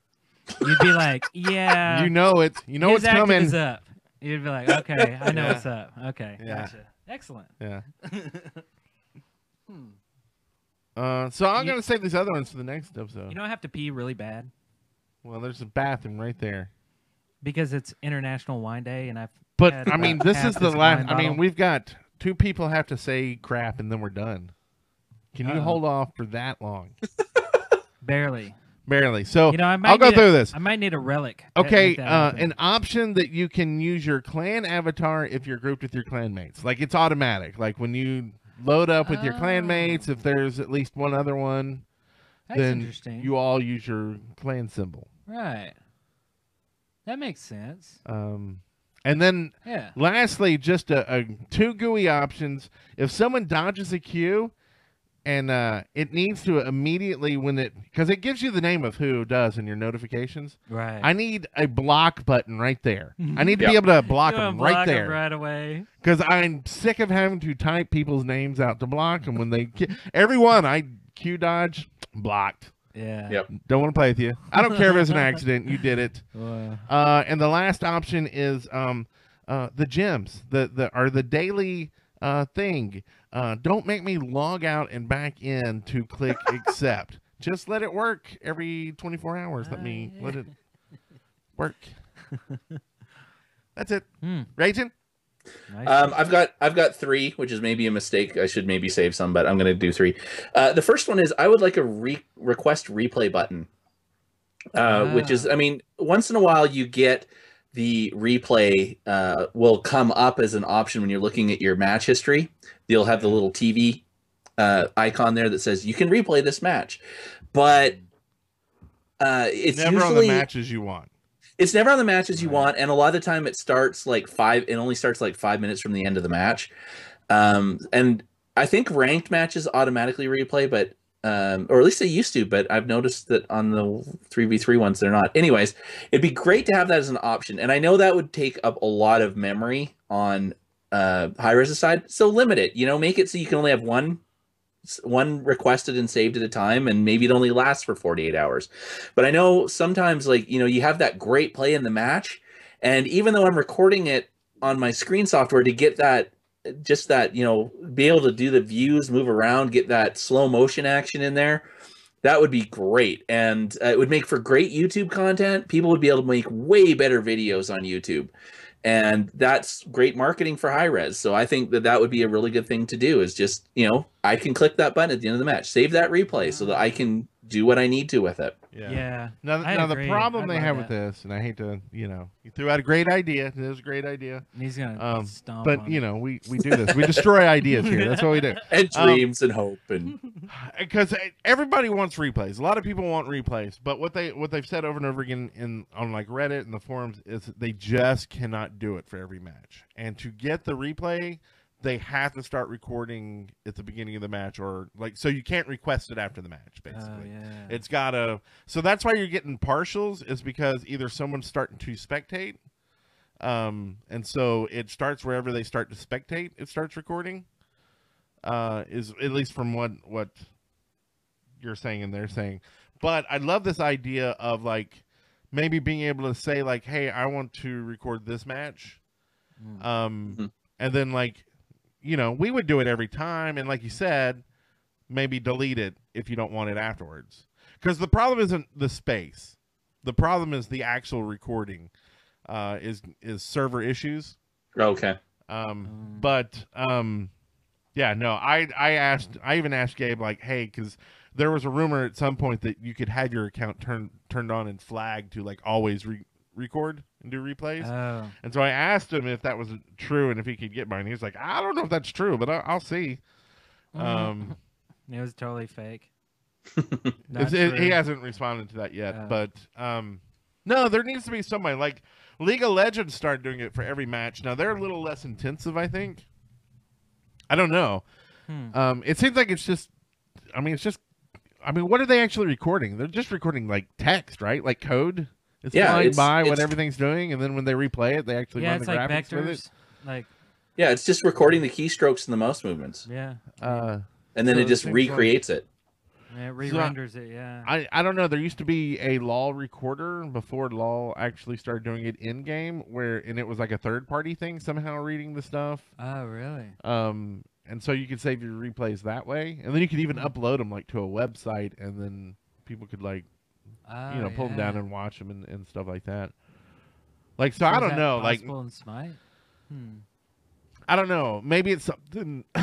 you'd be like, yeah, you know it. You know his what's active coming. is up. You'd be like, okay, I know Yeah. what's up. Okay, Yeah. gotcha. Excellent. Yeah. Uh, so I'm You- gonna save these other ones for the next episode. You know, I have to pee really bad well, there's a bathroom right there. because it's International Wine Day, and I've But had I mean, this half is the last. I mean, we've got two people have to say crap, and then we're done. Can you Uh-oh. hold off for that long? barely. Barely. So You know, I might I'll go need a- through this. I might need a relic. to Okay, make that uh, happen. an option that you can use your clan avatar if you're grouped with your clanmates. Like it's automatic. Like when you load up with your Oh. clanmates. If there's at least one other one, That's then interesting. you all use your clan symbol. right. That makes sense. Um, and then Yeah. lastly, just a, a two GUI options. If someone dodges a queue, and uh, it needs to immediately when it because it gives you the name of who does in your notifications. Right. I need a block button right there. I need to be able to block You wanna them right block 'em there right away. because I'm sick of having to type people's names out to block them when they everyone I Q dodge blocked. Yeah. Yep. Don't want to play with you. I don't care if it's an accident. You did it. Well, Uh, and the last option is um, uh, the gems. the the are the daily uh, thing. Uh, don't make me log out and back in to click accept. Just let it work every 24 hours. Let me Uh, let it work. That's it. Hmm. Raging? nice. Um, I've got I've got three, which is maybe a mistake. I should maybe save some, but I'm going to do three. Uh, the first one is I would like a re- request replay button, uh, which is I mean once in a while you get the replay uh, will come up as an option when you're looking at your match history. You'll have the little TV uh, icon there that says you can replay this match, but uh, it's Never usually on the matches you want. it's never on the matches you want, and a lot of the time it starts like five. It only starts like five minutes from the end of the match, um, and I think ranked matches automatically replay, but um, or at least they used to. But I've noticed that on the three v three ones they're not. Anyways, it'd be great to have that as an option, and I know that would take up a lot of memory on uh, Hi-Rez side. So limit it. You know, make it so you can only have one one requested and saved at a time and maybe it only lasts for 48 hours but i know sometimes like you know you have that great play in the match and even though i'm recording it on my screen software to get that just that you know be able to do the views move around get that slow motion action in there that would be great. And uh, it would make for great youtube content. People would be able to make way better videos on youtube. And that's great marketing for Hi-Rez. So i think that that would be a really good thing to do is just you know i can click that button at the end of the match. Save that replay so that i can do what i need to with it yeah. Now, now the problem I'd they love have with this, and I hate to, you know, you threw out a great idea. It is a great idea. And he's gonna Um, stomp But on you it. know, we we do this. We destroy ideas here. That's what we do. and Um, dreams and hope and Because everybody wants replays. A lot of people want replays. But what they what they've said over and over again in on like Reddit and the forums is they just cannot do it for every match. And to get the replay, they have to start recording at the beginning of the match, or like so you can't request it after the match. Oh Basically, yeah. It's gotta. So that's why you're getting partials, is because either someone's starting to spectate, um, and so it starts wherever they start to spectate. It starts recording. Uh, is at least from what what you're saying and they're saying. But I love this idea of like maybe being able to say like, "Hey, I want to record this match," Mm. um, Mhm. and then like, you know, we would do it every time, and like you said, maybe delete it if you don't want it afterwards. Because the problem isn't the space. The problem is the actual recording. Uh, is is server issues. okay Um, Mm. but um, yeah, no, I I asked, I even asked Gabe like, hey, because there was a rumor at some point that you could have your account turned turned on and flagged to like always re- record and do replays. Oh. and so I asked him if that was true and if he could get mine. He was like, I don't know if that's true, but I- I'll see. Um, It was totally fake. It- he hasn't responded to that yet, Oh. but um, no, there needs to be somebody like League of Legends start doing it for every match. Now they're a little less intensive, I think. I don't know. Hmm. Um, it seems like it's just. I mean, it's just. I mean, what are they actually recording? They're just recording like text, right? Like code. It's Yeah, flying it's- by what it's- everything doing, and then when they replay it, they actually yeah, run it's the like graphics with it. vectors. Like yeah it's just recording the keystrokes and the mouse movements yeah. Uh, and then So it it just seems like- recreates it Yeah, it re-renders it. Yeah. I, I don't know. There used to be a LOL recorder before LOL actually started doing it in game, where and it was like a third party thing somehow reading the stuff. oh, really? Um, and so you could save your replays that way, and then you could even Hmm. upload them like to a website, and then people could like Oh, you know pull them down and watch them and, and stuff like that. Like so, So I don't know. Like possible in Smite. Hmm. I don't know. Maybe it's something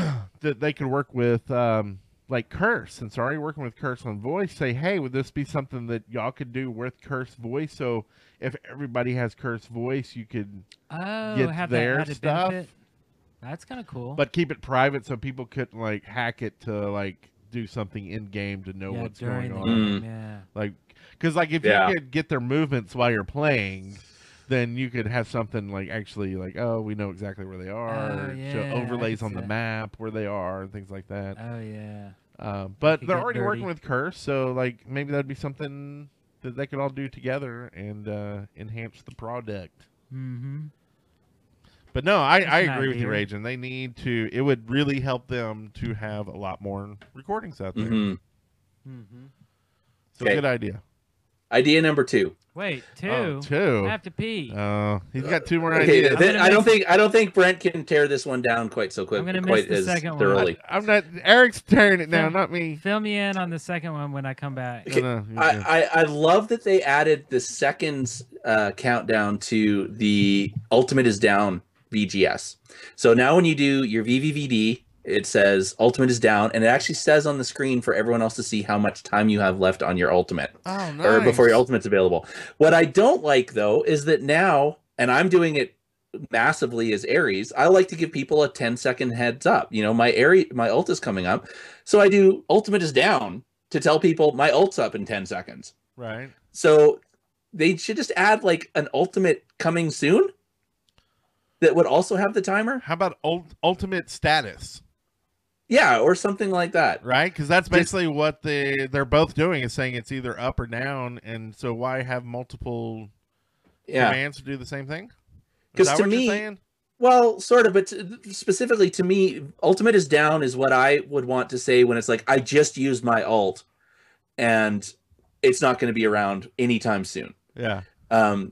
that they could work with, um, like Curse. Since they're already working with Curse on voice, say, hey, would this be something that y'all could do with Curse voice? So if everybody has Curse voice, you could Oh, Get have their that stuff? benefit. That's kind of cool. but keep it private so people couldn't like hack it to like do something in game to know yeah, what's going on. game, yeah. Like, because like if Yeah. you could get their movements while you're playing, then you could have something like actually like oh we know exactly where they are, Oh, yeah, show overlays on the that. map where they are and things like that. Oh yeah. Um, but they're get already working with Curse, so like maybe that'd be something that they could all do together and uh, enhance the product. Mm-hmm. But no, I, That's I agree with you, idea. Raging. They need to. It would really help them to have a lot more recordings out there. hmm Mm-hmm. So Okay. good idea. Idea number two. Wait, two. Oh, two. I have to pee. Uh, he's got two more Okay, ideas. th- gonna I don't think I don't think Brent can tear this one down quite so quick, I'm gonna miss quite the as second one. thoroughly. I'm not. Eric's tearing it Yeah. down, not me. Fill me in on the second one when I come back. Okay, No, no. I, I, I love that they added the seconds uh, countdown to the ultimate is down VGS. So now when you do your VVVD, it says ultimate is down, and it actually says on the screen for everyone else to see how much time you have left on your ultimate oh, nice. or before your ultimate's available. What I don't like though is that now, and I'm doing it massively as Ares, I like to give people a 10 second heads up. You know, my Ares, my ult is coming up, so I do ultimate is down to tell people my ult's up in 10 seconds. right. So they should just add like an ultimate coming soon that would also have the timer. How about ult- ultimate status? Yeah, or something like that. Right, because that's Just- basically what they they're both doing is saying it's either up or down, and so why have multiple Yeah. commands to do the same thing? Because to me-? Well, sort of, but t- specifically to me, ultimate is down is what I would want to say when it's like I just used my alt, and it's not going to be around anytime soon. yeah, Um,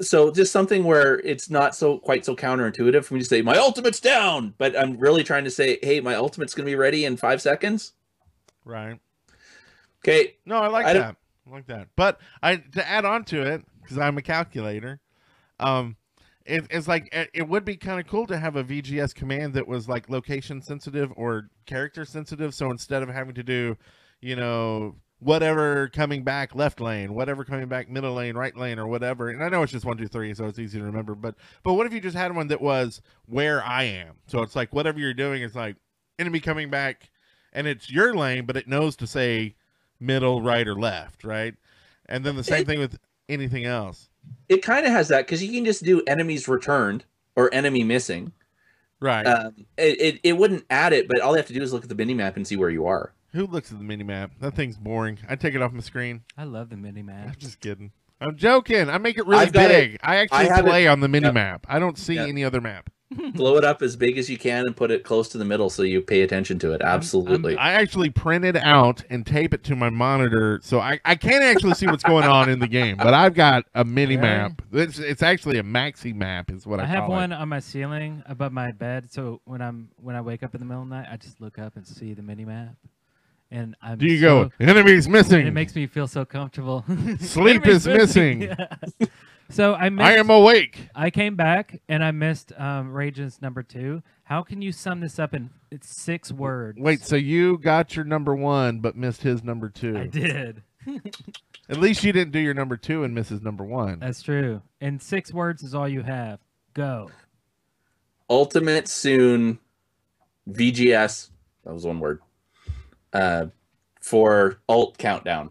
so just something where it's not so quite so counterintuitive for me to say my ultimate's down, but I'm really trying to say, hey, my ultimate's going to be ready in five seconds. right. Okay, No, I like I that. I like that. But I to add on to it because I'm a calculator. Um, it, it's like it, it would be kind of cool to have a VGS command that was like location sensitive or character sensitive. So instead of having to do, you know, whatever coming back left lane, whatever coming back middle lane, right lane, or whatever. And I know it's just one, two, three, so it's easy to remember. But but what if you just had one that was where I am? So it's like whatever you're doing is like enemy coming back, and it's your lane, but it knows to say middle, right, or left, right? And then the same It- thing with anything else, it kind of has that because you can just do enemies returned or enemy missing. right? Um, it, it it wouldn't add it, but all you have to do is look at the mini map and see where you are. Who looks at the mini map? That thing's boring. I take it off my screen. I love the mini map. I'm just kidding. I'm joking. I make it really I've got it- big. I actually I have it- play on the mini Yep. map. I don't see Yep. any other map. Blow it up as big as you can and put it close to the middle so you pay attention to it. Absolutely. I actually print it out and tape it to my monitor, so I, I can't actually see what's going on in the game. But I've got a mini Really? map. It's, it's actually a maxi map, is what I, I have call it. one on my ceiling above my bed, so when I'm when I wake up in the middle of the night, I just look up and see the mini map, and I'm. Do you so- go? Enemies missing. it makes me feel so comfortable. Sleep is missing. Yeah. so I missed. I am awake. I came back and I missed um, Rage's number two. How can you sum this up in it's six words? Wait, so you got your number one, but missed his number two. I did. At least you didn't do your number two and miss his number one. That's true. And six words is all you have. Go. Ultimate soon VGS. That was one word. Uh, for alt countdown.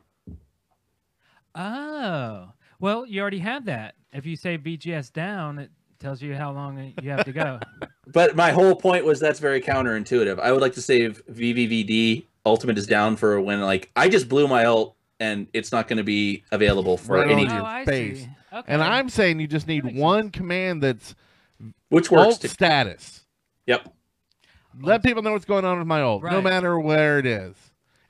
Oh, well, you already have that. If you say VGS down, it tells you how long you have to go. But my whole point was that's very counterintuitive. I would like to save VVVD. Ultimate is down for when like I just blew my ult and it's not going to be available for Right any, on oh, your I face. Okay. And I'm saying you just need That makes one command that's which works. alt To, status. yep. Let people know what's going on with my ult, no matter where it is.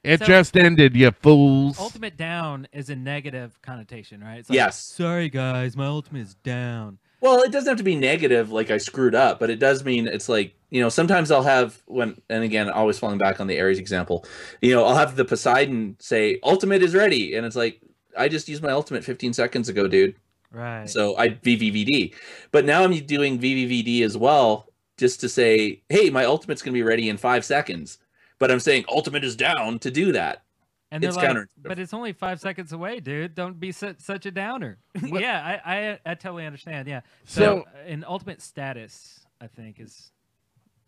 It So- just ended, you fools. ultimate down is a negative connotation, right? It's like, Yes. Sorry, guys, my ultimate is down. Well, it doesn't have to be negative, like I screwed up, but it does mean it's like you know sometimes I'll have when and again always falling back on the Ares example, you know I'll have the Poseidon say ultimate is ready, and it's like I just used my ultimate 15 seconds ago, dude. Right. So I VVVD, but now I'm doing VVVD as well, just to say, hey, my ultimate's gonna be ready in five seconds, but I'm saying ultimate is down to do that. and they're it's like, but it's only five seconds away, dude. Don't be such, such a downer. yeah, I, I I totally understand. Yeah. So, So- in ultimate status, I think is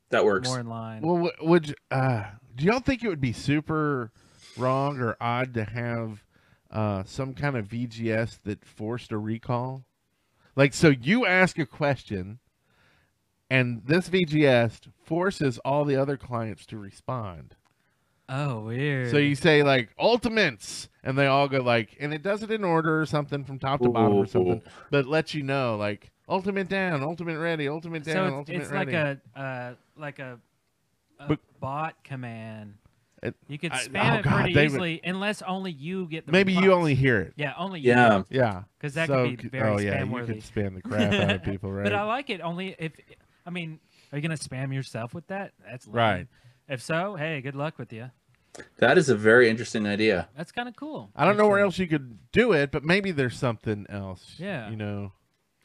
That works. more in line. Well, would you- uh, do y'all think it would be super wrong or odd to have uh, some kind of VGS that forced a recall? Like, so you ask a question, and this VGS forces all the other clients to respond. oh, weird. So you say like ultimates, and they all go like, and it does it in order or something from top to bottom or something, Ooh. but lets you know like ultimate down, ultimate ready, ultimate down, so it's, ultimate it's ready. like a uh, like a, a But- bot command. It- you could I- spam oh, it God, pretty they would- easily, unless only you get the Maybe you only hear it. yeah only you Yeah. Yeah, because that So could be very oh yeah, spam you could spam the crap out of people, right? But I like it only if I mean, are you gonna spam yourself with that? That's lame. Right. If so, hey, good luck with you. That is a very interesting idea. That's kind of cool. I don't know where else you could do it, but maybe there's something else. Yeah. you know.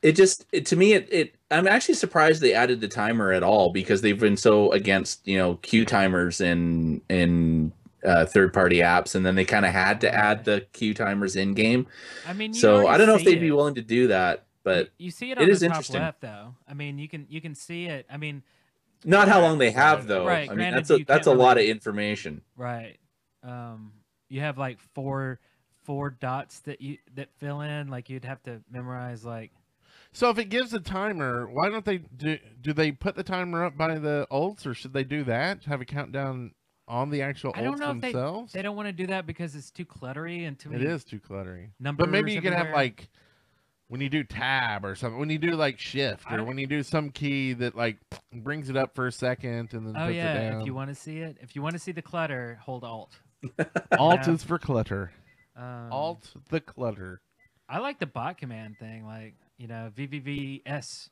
It just it, to me it, it I'm actually surprised they added the timer at all because they've been so against you know queue timers in in uh, third party apps and then they kind of had to add the queue timers in game. I mean, you So I don't know if they'd be willing to do that, but you, you see it it on is the top interesting. left, though. I mean, you can you can see it. I mean, not how long they have though. Right, I mean granted, that's a that's a can't lot of information. right? Um, you have like four four dots that you that fill in. Like you'd have to memorize. Like So if it gives a timer, why don't they do? Do they put the timer up by the ults, or should they do that? Have a countdown on the actual I don't ults know if they themselves? they don't want to do that because it's too cluttery and too It many. is too cluttery. numbers But maybe you could have like when you do tab or something. When you do like shift, or don't- when you do some key that like brings it up for a second and then Oh puts it yeah, down. if you want to see it, if you want to see the clutter, hold Alt. Alt Yeah. is for clutter. Um, Alt the clutter. I like the bot command thing, like you know VVVS,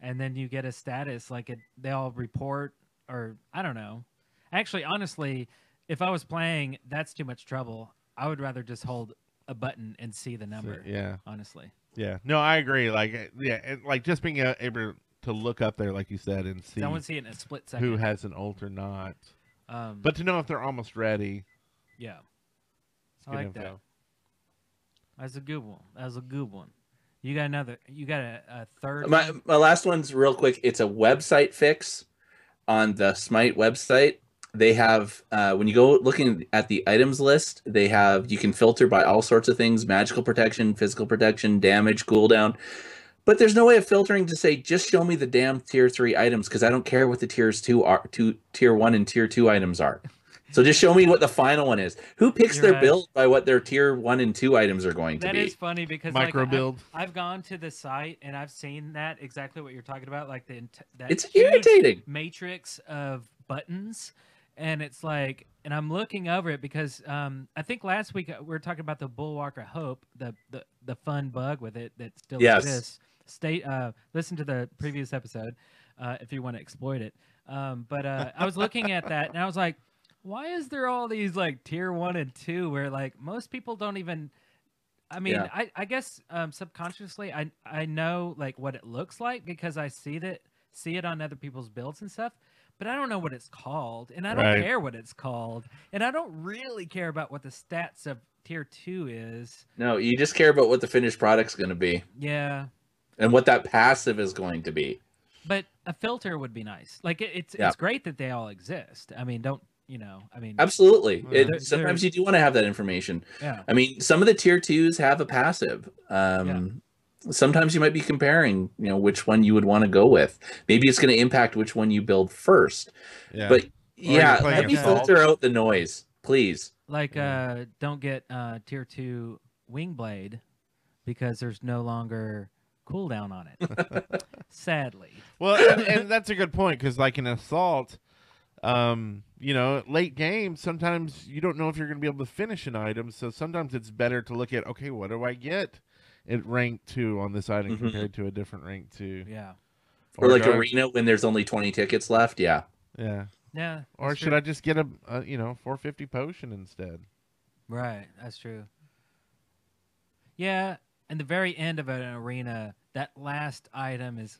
and then you get a status like it. They all report, or I don't know. Actually, honestly, if I was playing, that's too much trouble. I would rather just hold a button and see the number. Yeah, Honestly, yeah. No, I agree. Like, uh, yeah, and, like just being uh, able to look up there, like you said, and see I want to see it in a split second. who has an ult or not. um, But to know if they're almost ready. yeah, I like info. that. That's a good one. That's a good one. You got another. You got a, a third. My my last one's real quick. It's a website fix on the Smite website. They have uh, when you go looking at the items list, they have you can filter by all sorts of things: magical protection, physical protection, damage, cooldown. But there's no way of filtering to say just show me the damn tier three items because I don't care what the tiers two are, two tier one and tier two items are. So just show me what the final one is. Who picks You're their right. build by what their tier one and two items are going to That be? is funny because Micro like, I- build. I've gone to the site and I've seen that exactly what you're talking about, like the that It's irritating. matrix of buttons, and it's like, and I'm looking over it because um, I think last week uh, we were talking about the Bulwark of Hope, the the the fun bug with it that still Yes. exists. Stay, uh, listen to the previous episode uh, if you want to exploit it. Um, but uh, I was looking at that and I was like, why is there all these like tier one and two where like most people don't even I mean, Yeah. I, I guess um, subconsciously I I know like what it looks like because I see that see it on other people's builds and stuff, but I don't know what it's called, and I don't Right. care what it's called, and I don't really care about what the stats of tier two is. No, you just care about what the finished product's going to be Yeah, and what that passive is going to be. but a filter would be nice. Like it, it's Yeah. it's great that they all exist. I mean, don't you know? I mean, Absolutely. Yeah. It, sometimes you do want to have that information. yeah, I mean, some of the tier twos have a passive. Um, Sometimes you might be comparing, you know, which one you would want to go with. Maybe it's going to impact which one you build first. Yeah. But you're yeah, playing let me Assault. filter out the noise, please. like uh, don't get uh tier two wing blade because there's no longer cooldown on it. Sadly. Well, and, and that's a good point because, like in assault, um, you know, late game, sometimes you don't know if you're going to be able to finish an item. So sometimes it's better to look at, okay, what do I get at rank two on this item Mhm. compared to a different rank two? Yeah. Or, like do I- arena when there's only 20 tickets left. Yeah. yeah. Yeah. Or should true. I just get a, a you know 450 potion instead? Right, that's true. Yeah, and the very end of an arena, that last item is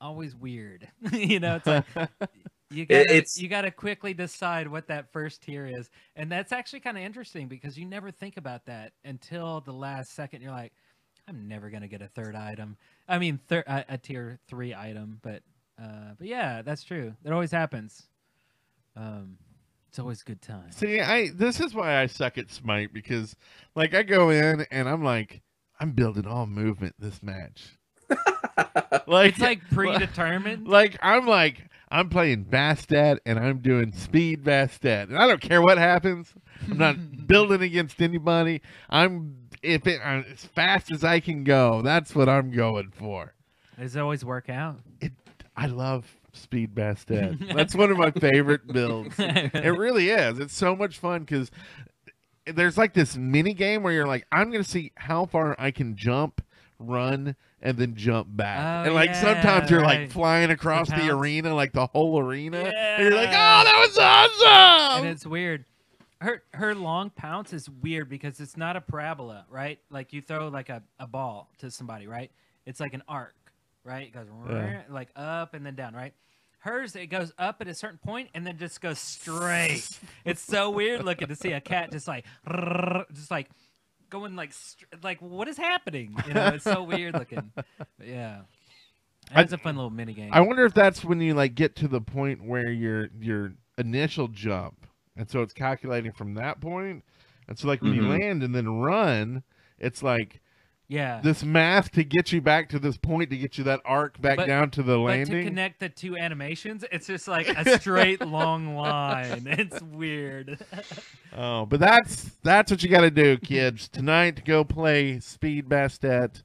always weird. you know, it's like you got it's- you got to quickly decide what that first tier is, and that's actually kind of interesting because you never think about that until the last second. You're like, I'm never gonna get a third item. I mean, thir- a, a tier three item, but Uh, but yeah, that's true. It always happens. Um, it's always good time. See, I this is why I suck at Smite because like I go in and I'm like I'm building all movement this match. like It's like predetermined. like I'm like I'm playing Bastet and I'm doing speed Bastet and I don't care what happens. I'm not building against anybody. I'm if it uh, as fast as I can go. That's what I'm going for. Does it always work out? It I love speed Bastet. That's one of my favorite builds. It really is. It's so much fun because there's like this mini game where you're like, I'm gonna see how far I can jump, run, and then jump back. Oh, and like yeah, sometimes you're like flying across the, pounce. arena, like the whole arena. yeah. And you're like, oh, that was awesome. and it's weird. Her her long pounce is weird because it's not a parabola, right? Like you throw like a, a ball to somebody, right? It's like an arc, right? It goes Yeah. like up and then down, right? Hers it goes up at a certain point and then just goes straight. it's so weird looking to see a cat just like just like going like like what is happening? You know, it's so weird looking. But yeah. I- It's a fun little mini game. I wonder if that's when you like get to the point where your your initial jump, and so it's calculating from that point. And so like when you Mhm. land and then run, it's like yeah. this math to get you back to this point to get you that arc back But- down to the But to connect the two animations, it's just like a straight long line. It's weird. Oh, but that's that's what you got to do, kids. Tonight, go play Speed Bastet.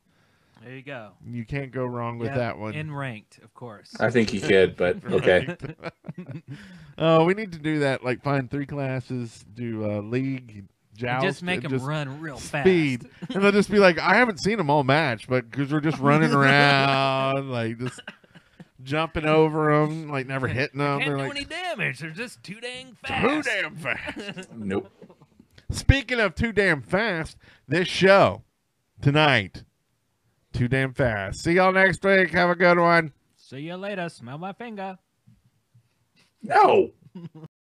There you go. You can't go wrong with Yep, that one. In ranked, of course. I think you could, but okay. oh, we need to do that. Like, find three classes, do uh, league, joust, just make and them just run real fast. speed, fast. and they'll just be like, I haven't seen them all match, but because we're just running around, like just jumping over them, like never hitting them. Can't They're do like any damage. They're just too dang fast. too damn fast. Nope. Speaking of too damn fast, this show tonight, too damn fast. See y'all next week. Have a good one. See you later. Smell my finger. No.